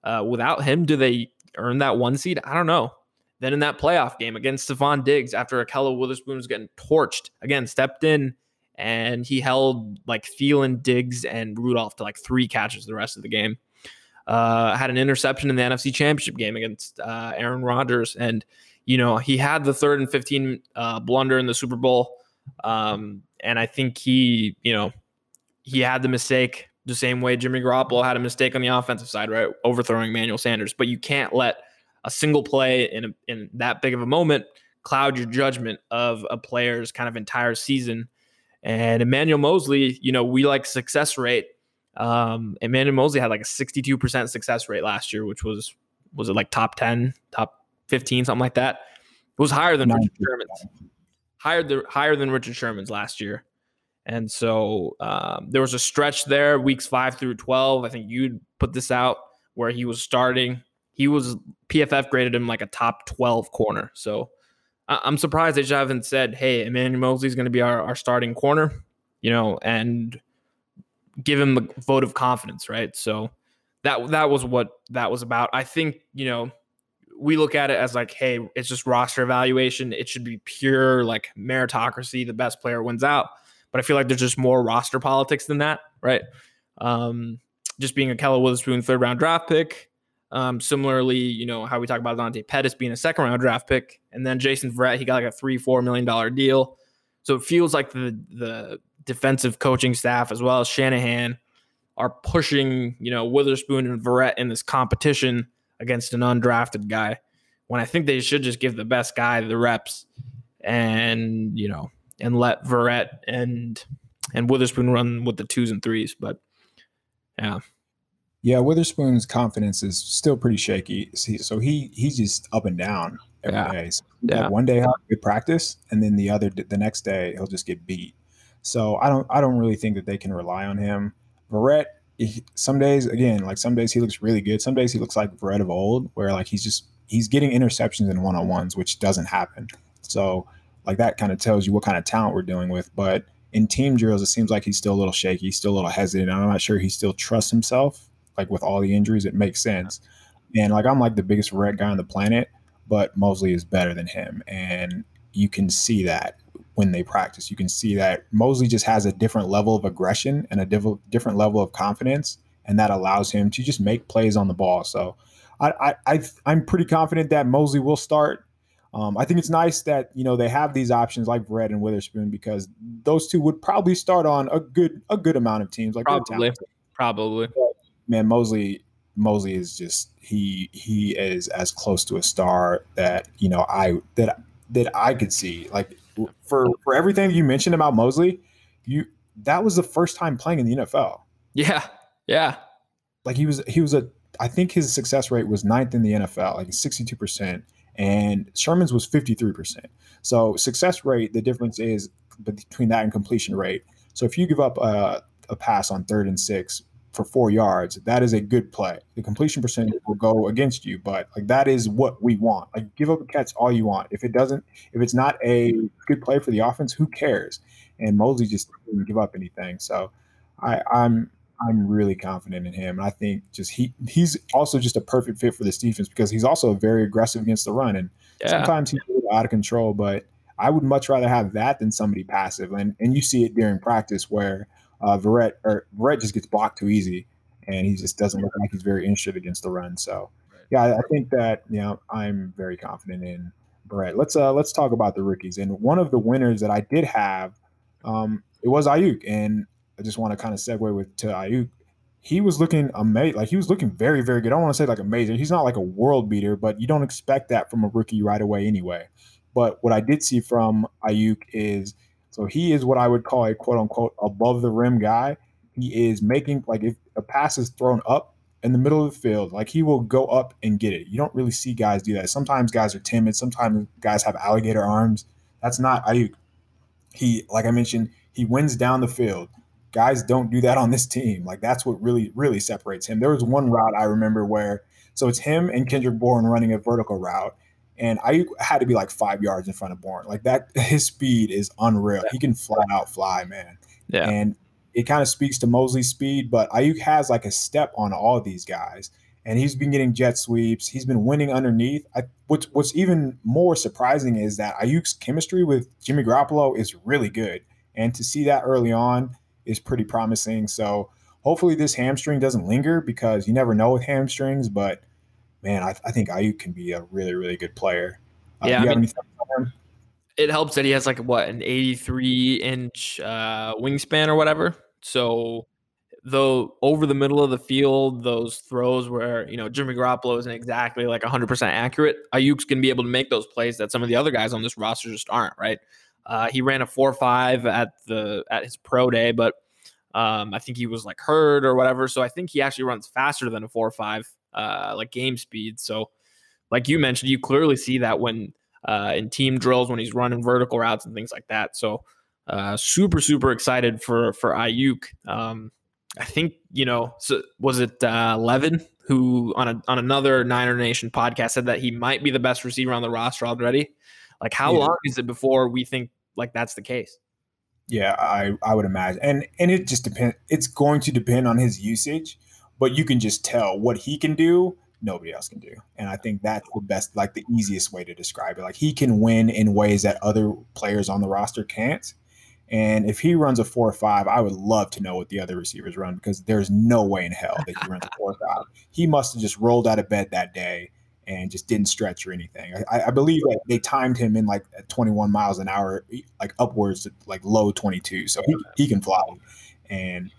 Uh, without him, do they earn that one seed? I don't know. Then in that playoff game against Stefon Diggs, after Ahkello Witherspoon was getting torched, again stepped in and he held like Thielen, Diggs, and Rudolph to like three catches the rest of the game. Uh, had an interception in the NFC Championship game against uh, Aaron Rodgers, and you know he had the third and fifteen uh, blunder in the Super Bowl, um, and I think he, you know, he had the mistake the same way Jimmy Garoppolo had a mistake on the offensive side, right, overthrowing Manuel Sanders. But you can't let a single play in a, in that big of a moment cloud your judgment of a player's kind of entire season. And Emmanuel Moseley, you know, we like success rate um, Emmanuel Moseley had like a 62% success rate last year, which was was it like top 10, top 15, something like that. It was higher than Richard Sherman's. Higher the higher than Richard Sherman's last year. And so um, there was a stretch there, weeks five through 12. I think you'd put this out where he was starting. He was PFF graded him like a top 12 corner. So I- am surprised they just haven't said, hey, Emmanuel Moseley is going to be our, our starting corner, you know, and give him the vote of confidence, right? So that that was what that was about. I think, you know, we look at it as like, hey, it's just roster evaluation. It should be pure like meritocracy. The best player wins out. But I feel like there's just more roster politics than that, right? Um, just being a Ahkello Witherspoon third round draft pick. Um, similarly, you know, how we talk about Dante Pettis being a second round draft pick. And then Jason Verrett, he got like a three, four million dollar deal. So it feels like the the defensive coaching staff as well as Shanahan are pushing, you know, Witherspoon and Verrett in this competition against an undrafted guy when I think they should just give the best guy the reps and, you know, and let Verrett and and Witherspoon run with the twos and threes. But yeah. Yeah, Witherspoon's confidence is still pretty shaky. So he he's just up and down every yeah. day. So yeah. One day he'll good practice, and then the other the next day he'll just get beat. So I don't I don't really think that they can rely on him. Verrett, some days again, like some days he looks really good. Some days he looks like Verrett of old, where like he's just he's getting interceptions in one on ones, which doesn't happen. So like that kind of tells you what kind of talent we're dealing with. But in team drills, it seems like he's still a little shaky, still a little hesitant. I'm not sure he still trusts himself. Like with all the injuries, it makes sense. And like I'm like the biggest red guy on the planet, but Moseley is better than him, and you can see that when they practice. You can see that Moseley just has a different level of aggression and a diff- different level of confidence, and that allows him to just make plays on the ball. So I, I, I am pretty confident that Moseley will start. Um, I think it's nice that you know they have these options like Verrett and Witherspoon because those two would probably start on a good a good amount of teams. Like probably, probably. But, man, Moseley Moseley is just he he is as close to a star that you know I that that I could see. Like for for everything you mentioned about Moseley, you that was the first time playing in the NFL. Yeah, yeah. Like he was he was a I think his success rate was ninth in the NFL, like 62%, and Sherman's was 53%. So success rate, the difference is between that and completion rate. So if you give up a, a pass on third and six for four yards, that is a good play. The completion percentage will go against you, but like that is what we want. Like give up a catch all you want. If it doesn't, if it's not a good play for the offense, who cares? And Moseley just didn't give up anything. So I, I'm I'm really confident in him. And I think just he he's also just a perfect fit for this defense because he's also very aggressive against the run. And yeah. sometimes he's a little out of control, but I would much rather have that than somebody passive. And and you see it during practice where uh Verrett or Verrett just gets blocked too easy and he just doesn't look like he's very interested against the run. So yeah, I, I think that you know I'm very confident in Brett. Let's uh let's talk about the rookies. And one of the winners that I did have, um, it was Aiyuk, And I just want to kind of segue with to Aiyuk. He was looking amazing. Like he was looking very, very good. I don't want to say like amazing. He's not like a world beater, but you don't expect that from a rookie right away anyway. But what I did see from Aiyuk is so he is what I would call a quote unquote above the rim guy. He is making like if a pass is thrown up in the middle of the field, like he will go up and get it. You don't really see guys do that. Sometimes guys are timid. Sometimes guys have alligator arms. That's not Aiyuk. He, like I mentioned, he wins down the field guys don't do that on this team. Like that's what really, really separates him. There was one route I remember where so it's him and Kendrick Bourne running a vertical route. And I had to be like five yards in front of Bourne. Like that, <laughs> his speed is unreal. He can flat out fly, man. Yeah. And it kind of speaks to Moseley's speed, but Aiyuk has like a step on all of these guys. And he's been getting jet sweeps. He's been winning underneath. I, what's what's even more surprising is that Aiyuk's chemistry with Jimmy Garoppolo is really good. And to see that early on, is pretty promising. So hopefully this hamstring doesn't linger because you never know with hamstrings. But man, I, I think Aiyuk can be a really really good player. Uh, yeah, I mean, it helps that he has like what an 83 inch uh, wingspan or whatever. So though over the middle of the field, those throws where you know Jimmy Garoppolo isn't exactly like 100 percent accurate, Aiyuk's gonna be able to make those plays that some of the other guys on this roster just aren't. Right. Uh, he ran a four five at the at his pro day, but um, I think he was like hurt or whatever. So I think he actually runs faster than a four five, uh, like game speed. So, like you mentioned, you clearly see that when uh, in team drills when he's running vertical routes and things like that. So Uh, super super excited for for Aiyuk. Um, I think you know. So was it uh, Levin who on a on another Niner Nation podcast said that he might be the best receiver on the roster already? Like, how yeah. long is it before we think like that's the case? Yeah, I I would imagine, and and it just depends. It's going to depend on his usage, but you can just tell what he can do. Nobody else can do, and I think that's the best, like the easiest way to describe it. Like he can win in ways that other players on the roster can't and if he runs a four or five, I would love to know what the other receivers run because there's no way in hell that he runs a four or five. He must have just rolled out of bed that day and just didn't stretch or anything. I, I believe they timed him in like 21 miles an hour, like upwards to like low 22. So he, he can fly. And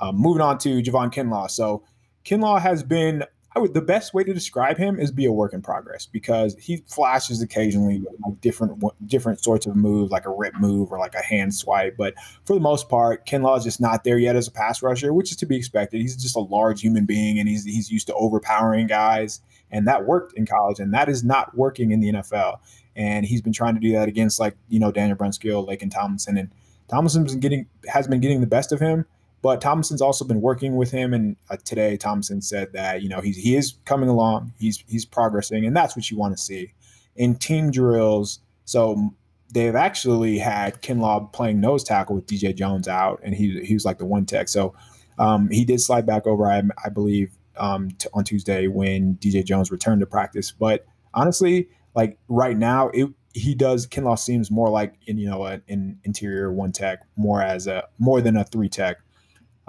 um, moving on to Javon Kinlaw. So Kinlaw has been would the best way to describe him is be a work in progress because he flashes occasionally like different different sorts of moves, like a rip move or like a hand swipe. But for the most part, Kinlaw is just not there yet as a pass rusher, which is to be expected. He's just a large human being and he's he's used to overpowering guys, and that worked in college, and that is not working in the NFL. And he's been trying to do that against like you know Daniel Brunskill, Laken Tomlinson, and Tomlinson's been getting has been getting the best of him but Thompson's also been working with him, and uh, today Thompson said that you know he's he is coming along, he's he's progressing, and that's what you want to see in team drills. So they've actually had Kinlaw playing nose tackle with DJ Jones out, and he he was like the one tech. So um, he did slide back over, I, I believe, um, t- on Tuesday when DJ Jones returned to practice. But honestly, like right now, it he does Kinlaw seems more like in you know an interior one tech, more as a more than a three tech.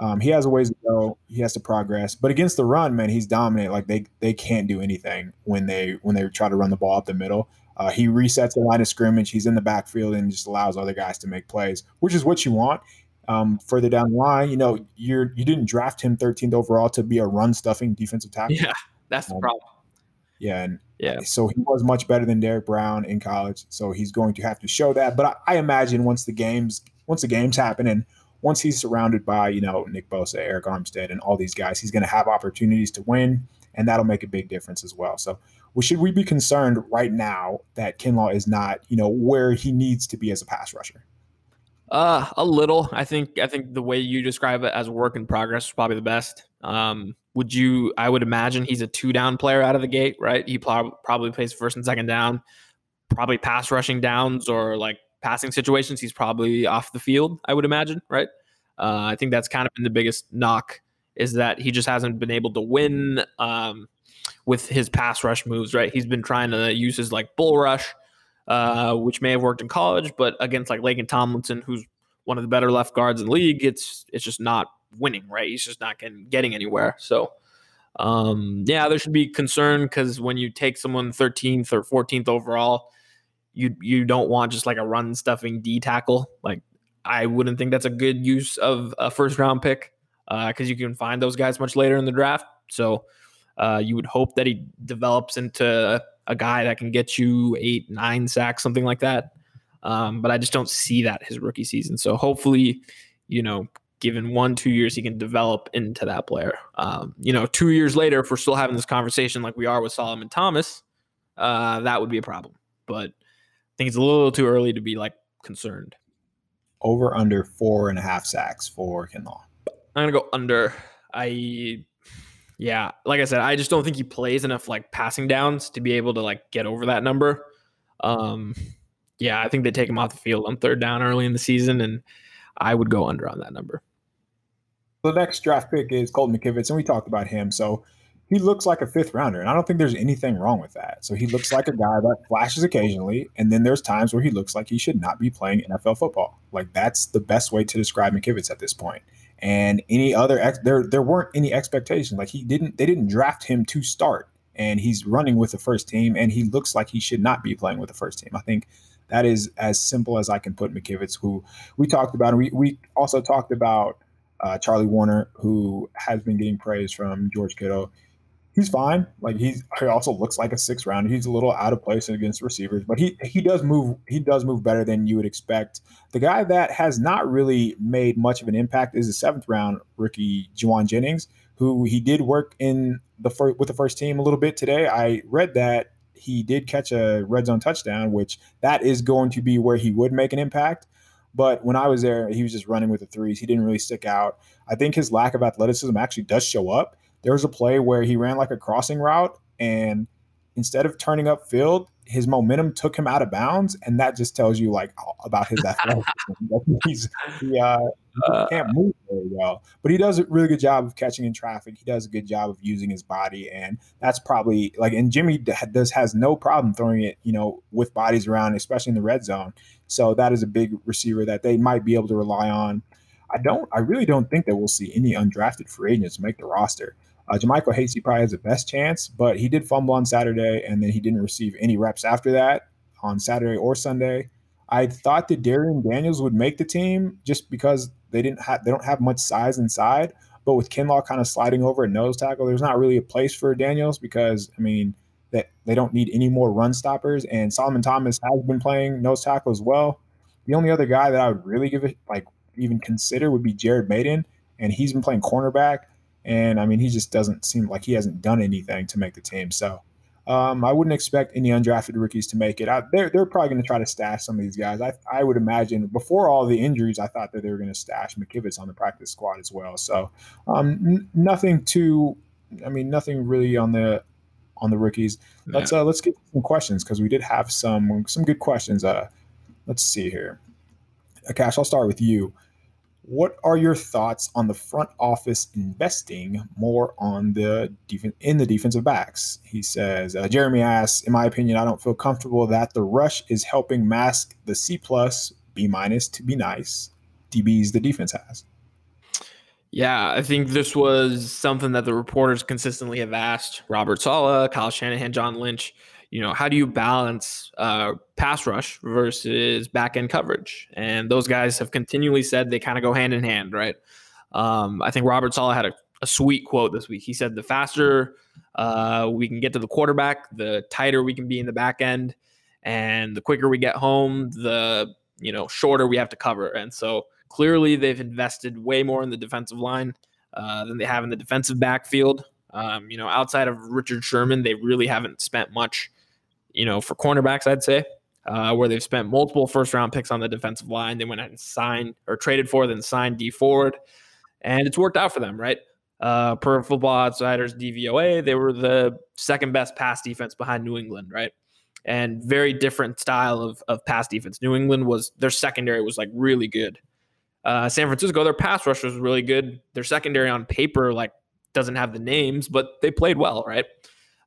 Um, he has a ways to go. He has to progress, but against the run, man, he's dominant. Like they they can't do anything when they when they try to run the ball up the middle. Uh, he resets the line of scrimmage. He's in the backfield and just allows other guys to make plays, which is what you want. Um, further down the line, you know, you're you didn't draft him 13th overall to be a run stuffing defensive tackle. Yeah, that's the um, problem. Yeah, and yeah, so he was much better than Derrick Brown in college. So he's going to have to show that. But I, I imagine once the games once the games happen and once he's surrounded by, you know, Nick Bosa, Arik Armstead, and all these guys, he's going to have opportunities to win, and that'll make a big difference as well. So, well, should we be concerned right now that Kinlaw is not, you know, where he needs to be as a pass rusher? Uh, a little. I think. I think the way you describe it as work in progress is probably the best. Um, would you? I would imagine he's a two down player out of the gate, right? He pl- probably plays first and second down, probably pass rushing downs or like passing situations, he's probably off the field, I would imagine, right? Uh, I think that's kind of been the biggest knock is that he just hasn't been able to win um, with his pass rush moves, right? He's been trying to use his like bull rush, uh, which may have worked in college, but against like Laken Tomlinson, who's one of the better left guards in the league, it's it's just not winning, right? He's just not getting getting anywhere. So um, yeah, there should be concern because when you take someone 13th or 14th overall, you you don't want just like a run stuffing D tackle. Like I wouldn't think that's a good use of a first round pick because uh, you can find those guys much later in the draft. So uh, you would hope that he develops into a guy that can get you eight, nine sacks, something like that. Um, but I just don't see that his rookie season. So hopefully, you know, given one, two years, he can develop into that player. Um, you know, two years later, if we're still having this conversation like we are with Solomon Thomas, uh, that would be a problem. But think it's a little too early to be like concerned. Over under four and a half sacks for Kinlaw. I'm gonna go under. I yeah, like I said, I just don't think he plays enough like passing downs to be able to like get over that number. Um yeah, I think they take him off the field on third down early in the season, and I would go under on that number. The next draft pick is Colton McKivitz, and we talked about him. So he looks like a fifth rounder, and I don't think there's anything wrong with that. So he looks like a guy that flashes occasionally, and then there's times where he looks like he should not be playing NFL football. Like that's the best way to describe McKivitz at this point. And any other ex- there there weren't any expectations. Like he didn't they didn't draft him to start, and he's running with the first team, and he looks like he should not be playing with the first team. I think that is as simple as I can put McKivitz, who we talked about, and we we also talked about uh, Charlie Woerner, who has been getting praise from George Kittle he's fine. Like he's he also looks like a six round. He's a little out of place against receivers, but he he does move he does move better than you would expect. The guy that has not really made much of an impact is the seventh round rookie Jauan Jennings, who he did work in the first with the first team a little bit today. I read that he did catch a red zone touchdown, which that is going to be where he would make an impact. But when I was there, he was just running with the threes. He didn't really stick out. I think his lack of athleticism actually does show up. There was a play where he ran like a crossing route, and instead of turning up field, his momentum took him out of bounds, and that just tells you like about his athleticism. <laughs> He's he, uh, he can't move very well, but he does a really good job of catching in traffic. He does a good job of using his body, and that's probably like. And Jimmy does has no problem throwing it, you know, with bodies around, especially in the red zone. So that is a big receiver that they might be able to rely on. I don't. I really don't think that we'll see any undrafted free agents make the roster. Uh, JaMycal Hasty probably has the best chance, but he did fumble on Saturday, and then he didn't receive any reps after that on Saturday or Sunday. I thought that Darrion Daniels would make the team just because they didn't have they don't have much size inside. But with Kinlaw kind of sliding over at nose tackle, there's not really a place for Daniels because I mean that they don't need any more run stoppers. And Solomon Thomas has been playing nose tackle as well. The only other guy that I would really give it like even consider would be Jared Mayden, and he's been playing cornerback. And I mean, he just doesn't seem like he hasn't done anything to make the team. So um, I wouldn't expect any undrafted rookies to make it. I, they're they're probably going to try to stash some of these guys. I I would imagine before all the injuries, I thought that they were going to stash McKivitz on the practice squad as well. So um, n- nothing too. I mean, nothing really on the on the rookies. Yeah. Let's uh, let's get some questions because we did have some some good questions. Uh, let's see here. Akash, I'll start with you. What are your thoughts on the front office investing more on the defense in the defensive backs? He says. Uh, Jeremy asks, in my opinion, I don't feel comfortable that the rush is helping mask the C plus, B minus to be nice DBs the defense has. Yeah, I think this was something that the reporters consistently have asked Robert Saleh, Kyle Shanahan, John Lynch you know, how do you balance uh, pass rush versus back end coverage? And those guys have continually said they kind of go hand in hand, right? Um, I think Robert Saleh had a, a, sweet quote this week. He said, "The faster uh, we can get to the quarterback, the tighter we can be in the back end, and the quicker we get home, the you know shorter we have to cover." And so clearly, they've invested way more in the defensive line uh, than they have in the defensive backfield. Um, you know, outside of Richard Sherman, they really haven't spent much you know, for cornerbacks, I'd say, uh, where they've spent multiple first round picks on the defensive line. They went out and signed or traded for, then signed Dee Ford, and it's worked out for them, right? Uh, per Football Outsiders DVOA, they were the second best pass defense behind New England, right? And very different style of, of pass defense. New England was their secondary was like really good. Uh, San Francisco, their pass rush was really good. Their secondary on paper like doesn't have the names, but they played well, right?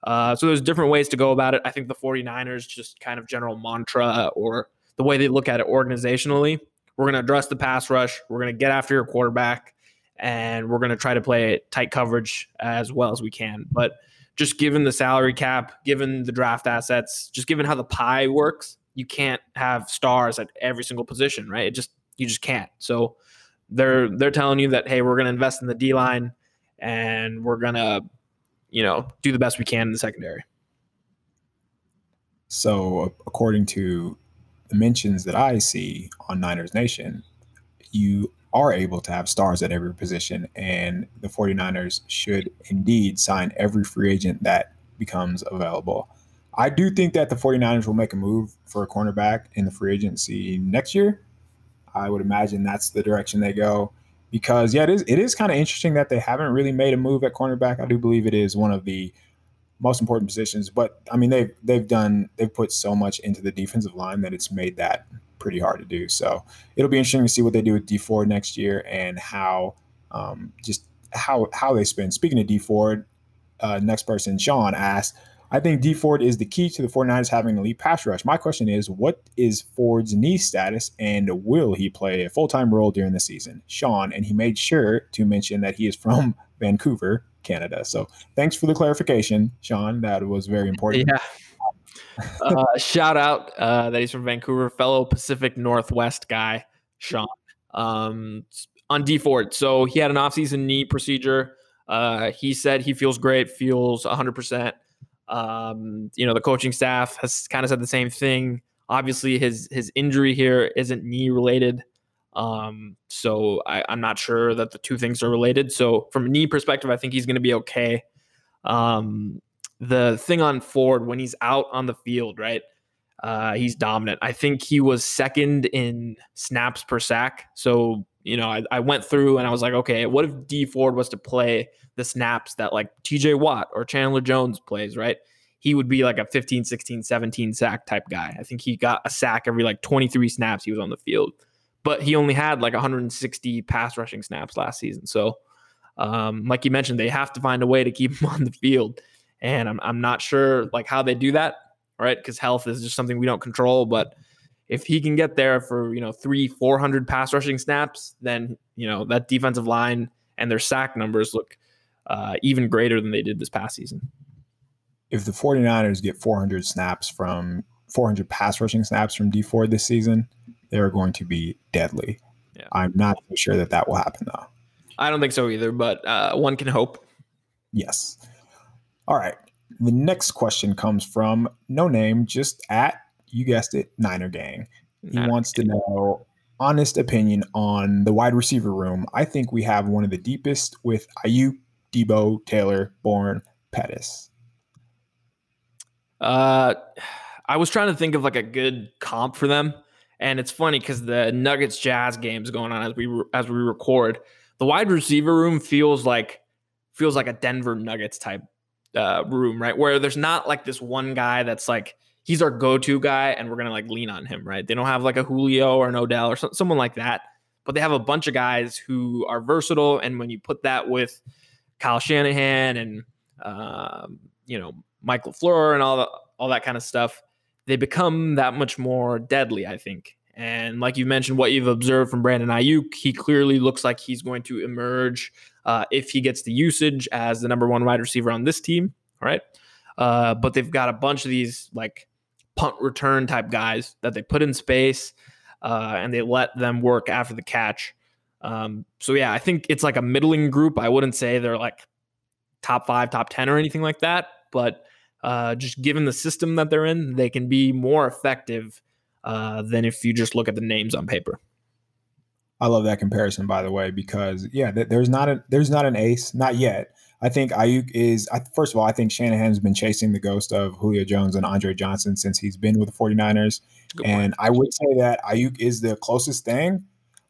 Uh, so there's different ways to go about it. I think the 49ers just kind of general mantra or the way they look at it organizationally. We're going to address the pass rush. We're going to get after your quarterback, and we're going to try to play tight coverage as well as we can. But just given the salary cap, given the draft assets, just given how the pie works, you can't have stars at every single position, right? It just you just can't. So they're they're telling you that hey, we're going to invest in the D line and we're going to you know, do the best we can in the secondary. So, according to the mentions that I see on Niners Nation, you are able to have stars at every position, and the 49ers should indeed sign every free agent that becomes available. I do think that the 49ers will make a move for a cornerback in the free agency next year. I would imagine that's the direction they go because yeah, it is it is kind of interesting that they haven't really made a move at cornerback. I do believe it is one of the most important positions, but I mean they've they've done they've put so much into the defensive line that it's made that pretty hard to do. So it'll be interesting to see what they do with Dee Ford next year and how um, just how how they spend. Speaking of Dee Ford, uh, next person Sean asked I think Dee Ford is the key to the 49ers having an elite pass rush. My question is, what is Ford's knee status and will he play a full time role during the season? Sean, and he made sure to mention that he is from <laughs> Vancouver, Canada. So thanks for the clarification, Sean. That was very important. Yeah. uh, <laughs> shout out uh, that he's from Vancouver, fellow Pacific Northwest guy, Sean. Um, on Dee Ford. So he had an offseason knee procedure. Uh, he said he feels great, feels 100%. Um, you know, the coaching staff has kind of said the same thing. Obviously, his his injury here isn't knee related. Um, so I, am not sure that the two things are related. So from a knee perspective, I think he's going to be okay. Um, the thing on Ford when he's out on the field, right? uh, he's dominant. I think he was second in snaps per sack. So, you know, I, I went through and I was like, okay, what if Dee Ford was to play the snaps that like TJ Watt or Chandler Jones plays, right? He would be like a 15, 16, 17 sack type guy. I think he got a sack every like 23 snaps he was on the field, but he only had like 160 pass rushing snaps last season. So, um, like you mentioned, they have to find a way to keep <laughs> him on the field. And I'm, I'm not sure like how they do that right? Because health is just something we don't control. But if he can get there for you know three, four hundred pass rushing snaps, then you know that defensive line and their sack numbers look uh, even greater than they did this past season. If the 49ers get 400 snaps from 400 pass rushing snaps from Dee Ford this season, they're going to be deadly. Yeah. I'm not sure that that will happen though. I don't think so either, but uh, one can hope. Yes. All right. The next question comes from no name, just at you guessed it, Niner Gang. He Niner wants to know honest opinion on the wide receiver room. I think we have one of the deepest with Aiyuk, Deebo, Taylor, Bourne, Pettis. Uh, I was trying to think of like a good comp for them, and it's funny because the Nuggets Jazz games going on as we as we record. The wide receiver room feels like feels like a Denver Nuggets type uh, room, right? Where there's not like this one guy that's like he's our go-to guy, and we're gonna like lean on him, right? They don't have like a Julio or an Odell or so, someone like that, but they have a bunch of guys who are versatile. And when you put that with Kyle Shanahan and um, you know Michael LaFleur and all the, all that kind of stuff, they become that much more deadly, I think. And like you mentioned, what you've observed from Brandon Aiyuk, he clearly looks like he's going to emerge uh, if he gets the usage as the number one wide receiver on this team. All right. Uh, but they've got a bunch of these like punt return type guys that they put in space uh, and they let them work after the catch. Um, so yeah, I think it's like a middling group. I wouldn't say they're like top five, top 10 or anything like that, but uh, just given the system that they're in, they can be more effective uh, than if you just look at the names on paper. I love that comparison, by the way, because yeah, there's not a there's not an ace, not yet. I think Aiyuk is. First of all, I think Shanahan's been chasing the ghost of Julio Jones and Andre Johnson since he's been with the 49ers. and I would say that Aiyuk is the closest thing.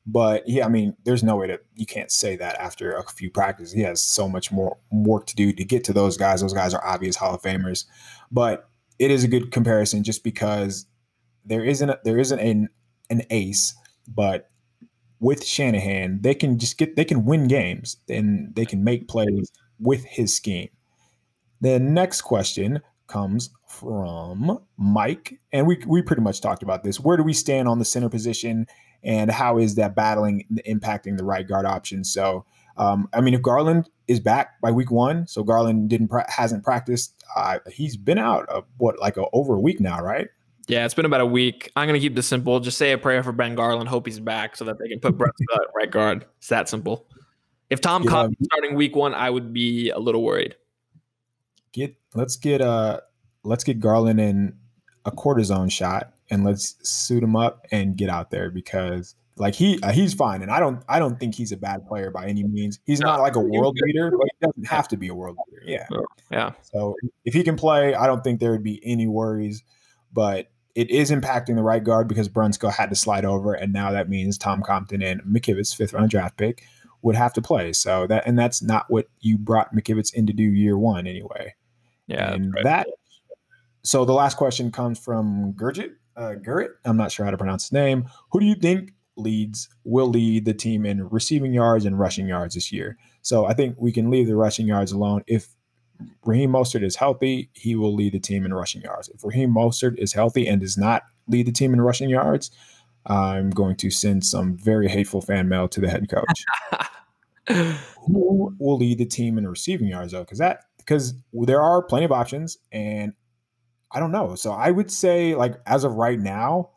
But yeah, I mean, there's no way that you can't say that after a few practices. He has so much more work to do to get to those guys. Those guys are obvious Hall of Famers. But it is a good comparison just because there isn't a, there isn't an an ace, but with Shanahan, they can just get they can win games and they can make plays with his scheme. The next question comes from Mike, and we we pretty much talked about this. Where do we stand on the center position, and how is that battling impacting the right guard option? So, um, I mean, if Garland is back by week one, so Garland didn't pra- hasn't practiced, uh, he's been out of what like a, over a week now, right? Yeah, it's been about a week. I'm going to keep this simple. Just say a prayer for Ben Garland. Hope he's back so that they can put Brett <laughs> right guard. It's that simple. If Tom yeah. Cobb starting week one, I would be a little worried. Get let's get uh let's get Garland in a cortisone shot and let's suit him up and get out there because like he uh, he's fine and I don't I don't think he's a bad player by any means. He's no, not like a world leader but he doesn't have to be a world leader Yeah. Yeah. So if he can play, I don't think there would be any worries. But it is impacting the right guard because Brunskill had to slide over, and now that means Tom Compton and McKivitz, fifth round draft pick, would have to play. So that and that's not what you brought McKivitz in to do year one anyway. Yeah, and right. that. So the last question comes from Gurjit. Uh, Gurrit, I'm not sure how to pronounce his name. Who do you think leads will lead the team in receiving yards and rushing yards this year? So I think we can leave the rushing yards alone. If Raheem Mostert is healthy, he will lead the team in rushing yards. If Raheem Mostert is healthy and does not lead the team in rushing yards, I'm going to send some very hateful fan mail to the head coach. Who will lead the team in receiving yards though? Because that because there are plenty of options, and I don't know. So I would say, like as of right now,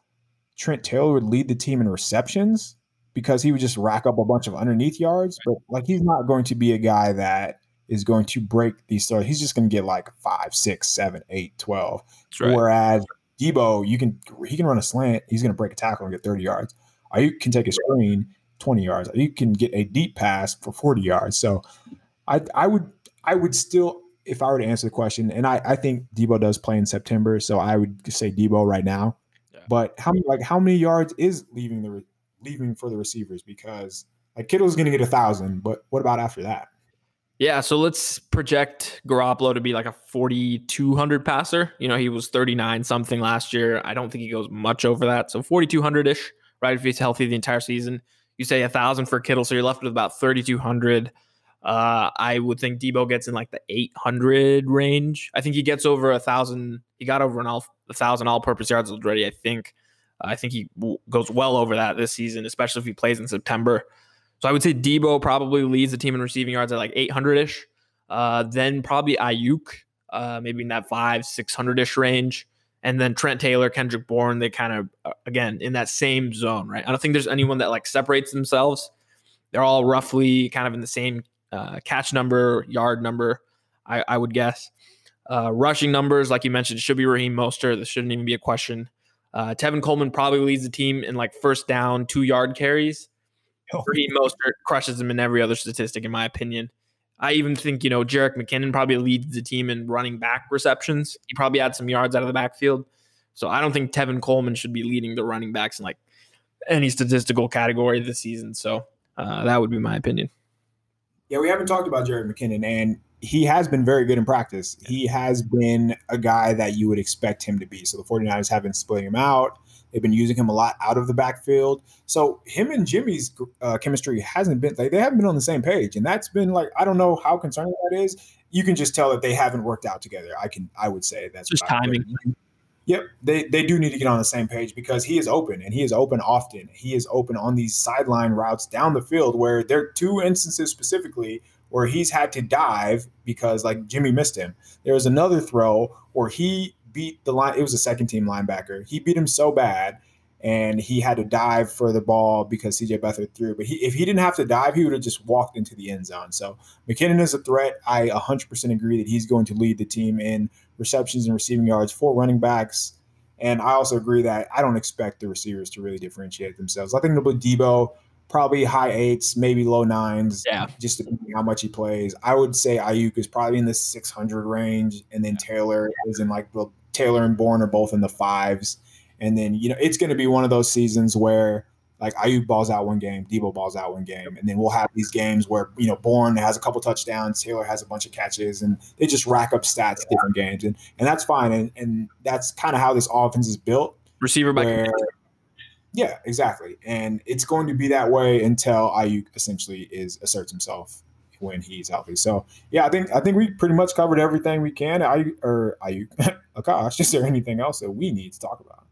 Trent Taylor would lead the team in receptions because he would just rack up a bunch of underneath yards. But like he's not going to be a guy that is going to break these starts. He's just going to get like five, six, seven, eight, twelve. 12. Right. Whereas Deebo, you can he can run a slant. He's going to break a tackle and get 30 yards. You can take a screen, 20 yards. You can get a deep pass for 40 yards. So I I would I would still if I were to answer the question, and I, I think Deebo does play in September, so I would say Deebo right now. Yeah. But how many like how many yards is leaving the leaving for the receivers? Because like Kittle's going to get a thousand, but what about after that? Yeah, so let's project Garoppolo to be like a 4,200 passer. You know, he was 39 something last year. I don't think he goes much over that. So 4,200 ish, right? If he's healthy the entire season. You say a thousand for Kittle, so you're left with about 3,200. Uh, I would think Deebo gets in like the 800 range. I think he gets over a thousand. He got over an all a thousand all-purpose yards already. I think. I think he w- goes well over that this season, especially if he plays in September. So I would say Deebo probably leads the team in receiving yards at like 800 ish. Uh, then probably Aiyuk, uh, maybe in that five, 600 ish range. And then Trent Taylor, Kendrick Bourne, they kind of, uh, again, in that same zone, right? I don't think there's anyone that like separates themselves. They're all roughly kind of in the same uh, catch number, yard number, I, I would guess. Uh, rushing numbers, like you mentioned, should be Raheem Mostert. This shouldn't even be a question. Uh, Tevin Coleman probably leads the team in like first down, two yard carries. Raheem Mostert crushes him in every other statistic, in my opinion. I even think, you know, Jerick McKinnon probably leads the team in running back receptions. He probably had some yards out of the backfield. So I don't think Tevin Coleman should be leading the running backs in like any statistical category this season. So uh, that would be my opinion. Yeah, we haven't talked about Jerick McKinnon, and he has been very good in practice. He has been a guy that you would expect him to be. So the 49ers have been splitting him out. They've been using him a lot out of the backfield. So him and Jimmy's uh, chemistry hasn't been like they haven't been on the same page, and that's been like I don't know how concerning that is. You can just tell that they haven't worked out together. I can I would say that's just timing. Yep, they they do need to get on the same page because he is open and he is open often. He is open on these sideline routes down the field where there are two instances specifically where he's had to dive because like Jimmy missed him. There was another throw where he beat the line. It was a second team linebacker. He beat him so bad, and he had to dive for the ball because CJ Beathard threw. But he, if he didn't have to dive, he would have just walked into the end zone. So McKinnon is a threat. I 100% agree that he's going to lead the team in receptions and receiving yards for running backs. And I also agree that I don't expect the receivers to really differentiate themselves. I think it'll be Deebo probably high eights, maybe low nines. Yeah. Just depending on how much he plays. I would say Aiyuk is probably in the 600 range, and then Taylor is in like the Taylor and Bourne are both in the fives. And then, you know, it's going to be one of those seasons where like Aiyuk balls out one game, Deebo balls out one game. And then we'll have these games where, you know, Bourne has a couple touchdowns, Taylor has a bunch of catches, and they just rack up stats different games. And and that's fine. And and that's kind of how this offense is built. Receiver by where, yeah, exactly. And it's going to be that way until Aiyuk essentially is asserts himself when he's healthy. So yeah, I think I think we pretty much covered everything we can. I or Aiyuk, Akash, <laughs> is there anything else that we need to talk about?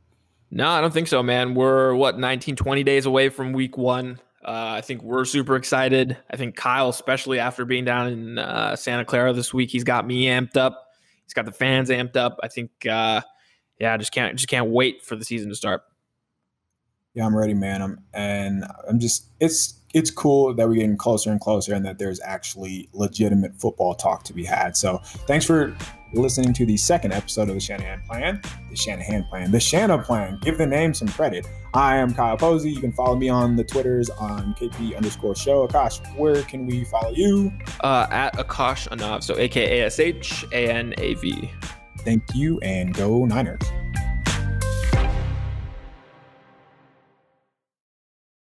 No, I don't think so, man. We're what 19, 20 days away from week one. Uh, I think we're super excited. I think Kyle, especially after being down in uh, Santa Clara this week, he's got me amped up. He's got the fans amped up. I think, uh, yeah, I just can't just can't wait for the season to start yeah, I'm ready, man. I'm and I'm just it's it's cool that we're getting closer and closer and that there's actually legitimate football talk to be had. So thanks for listening to the second episode of the Shanahan Plan, the Shanahan Plan, the Shanaplan. Give the name some credit. I am Kyle Posey. You can follow me on the Twitters on KP underscore show. Akash, where can we follow you? Uh, at Akash Anav, so A K A S H A N A V. Thank you and go Niners.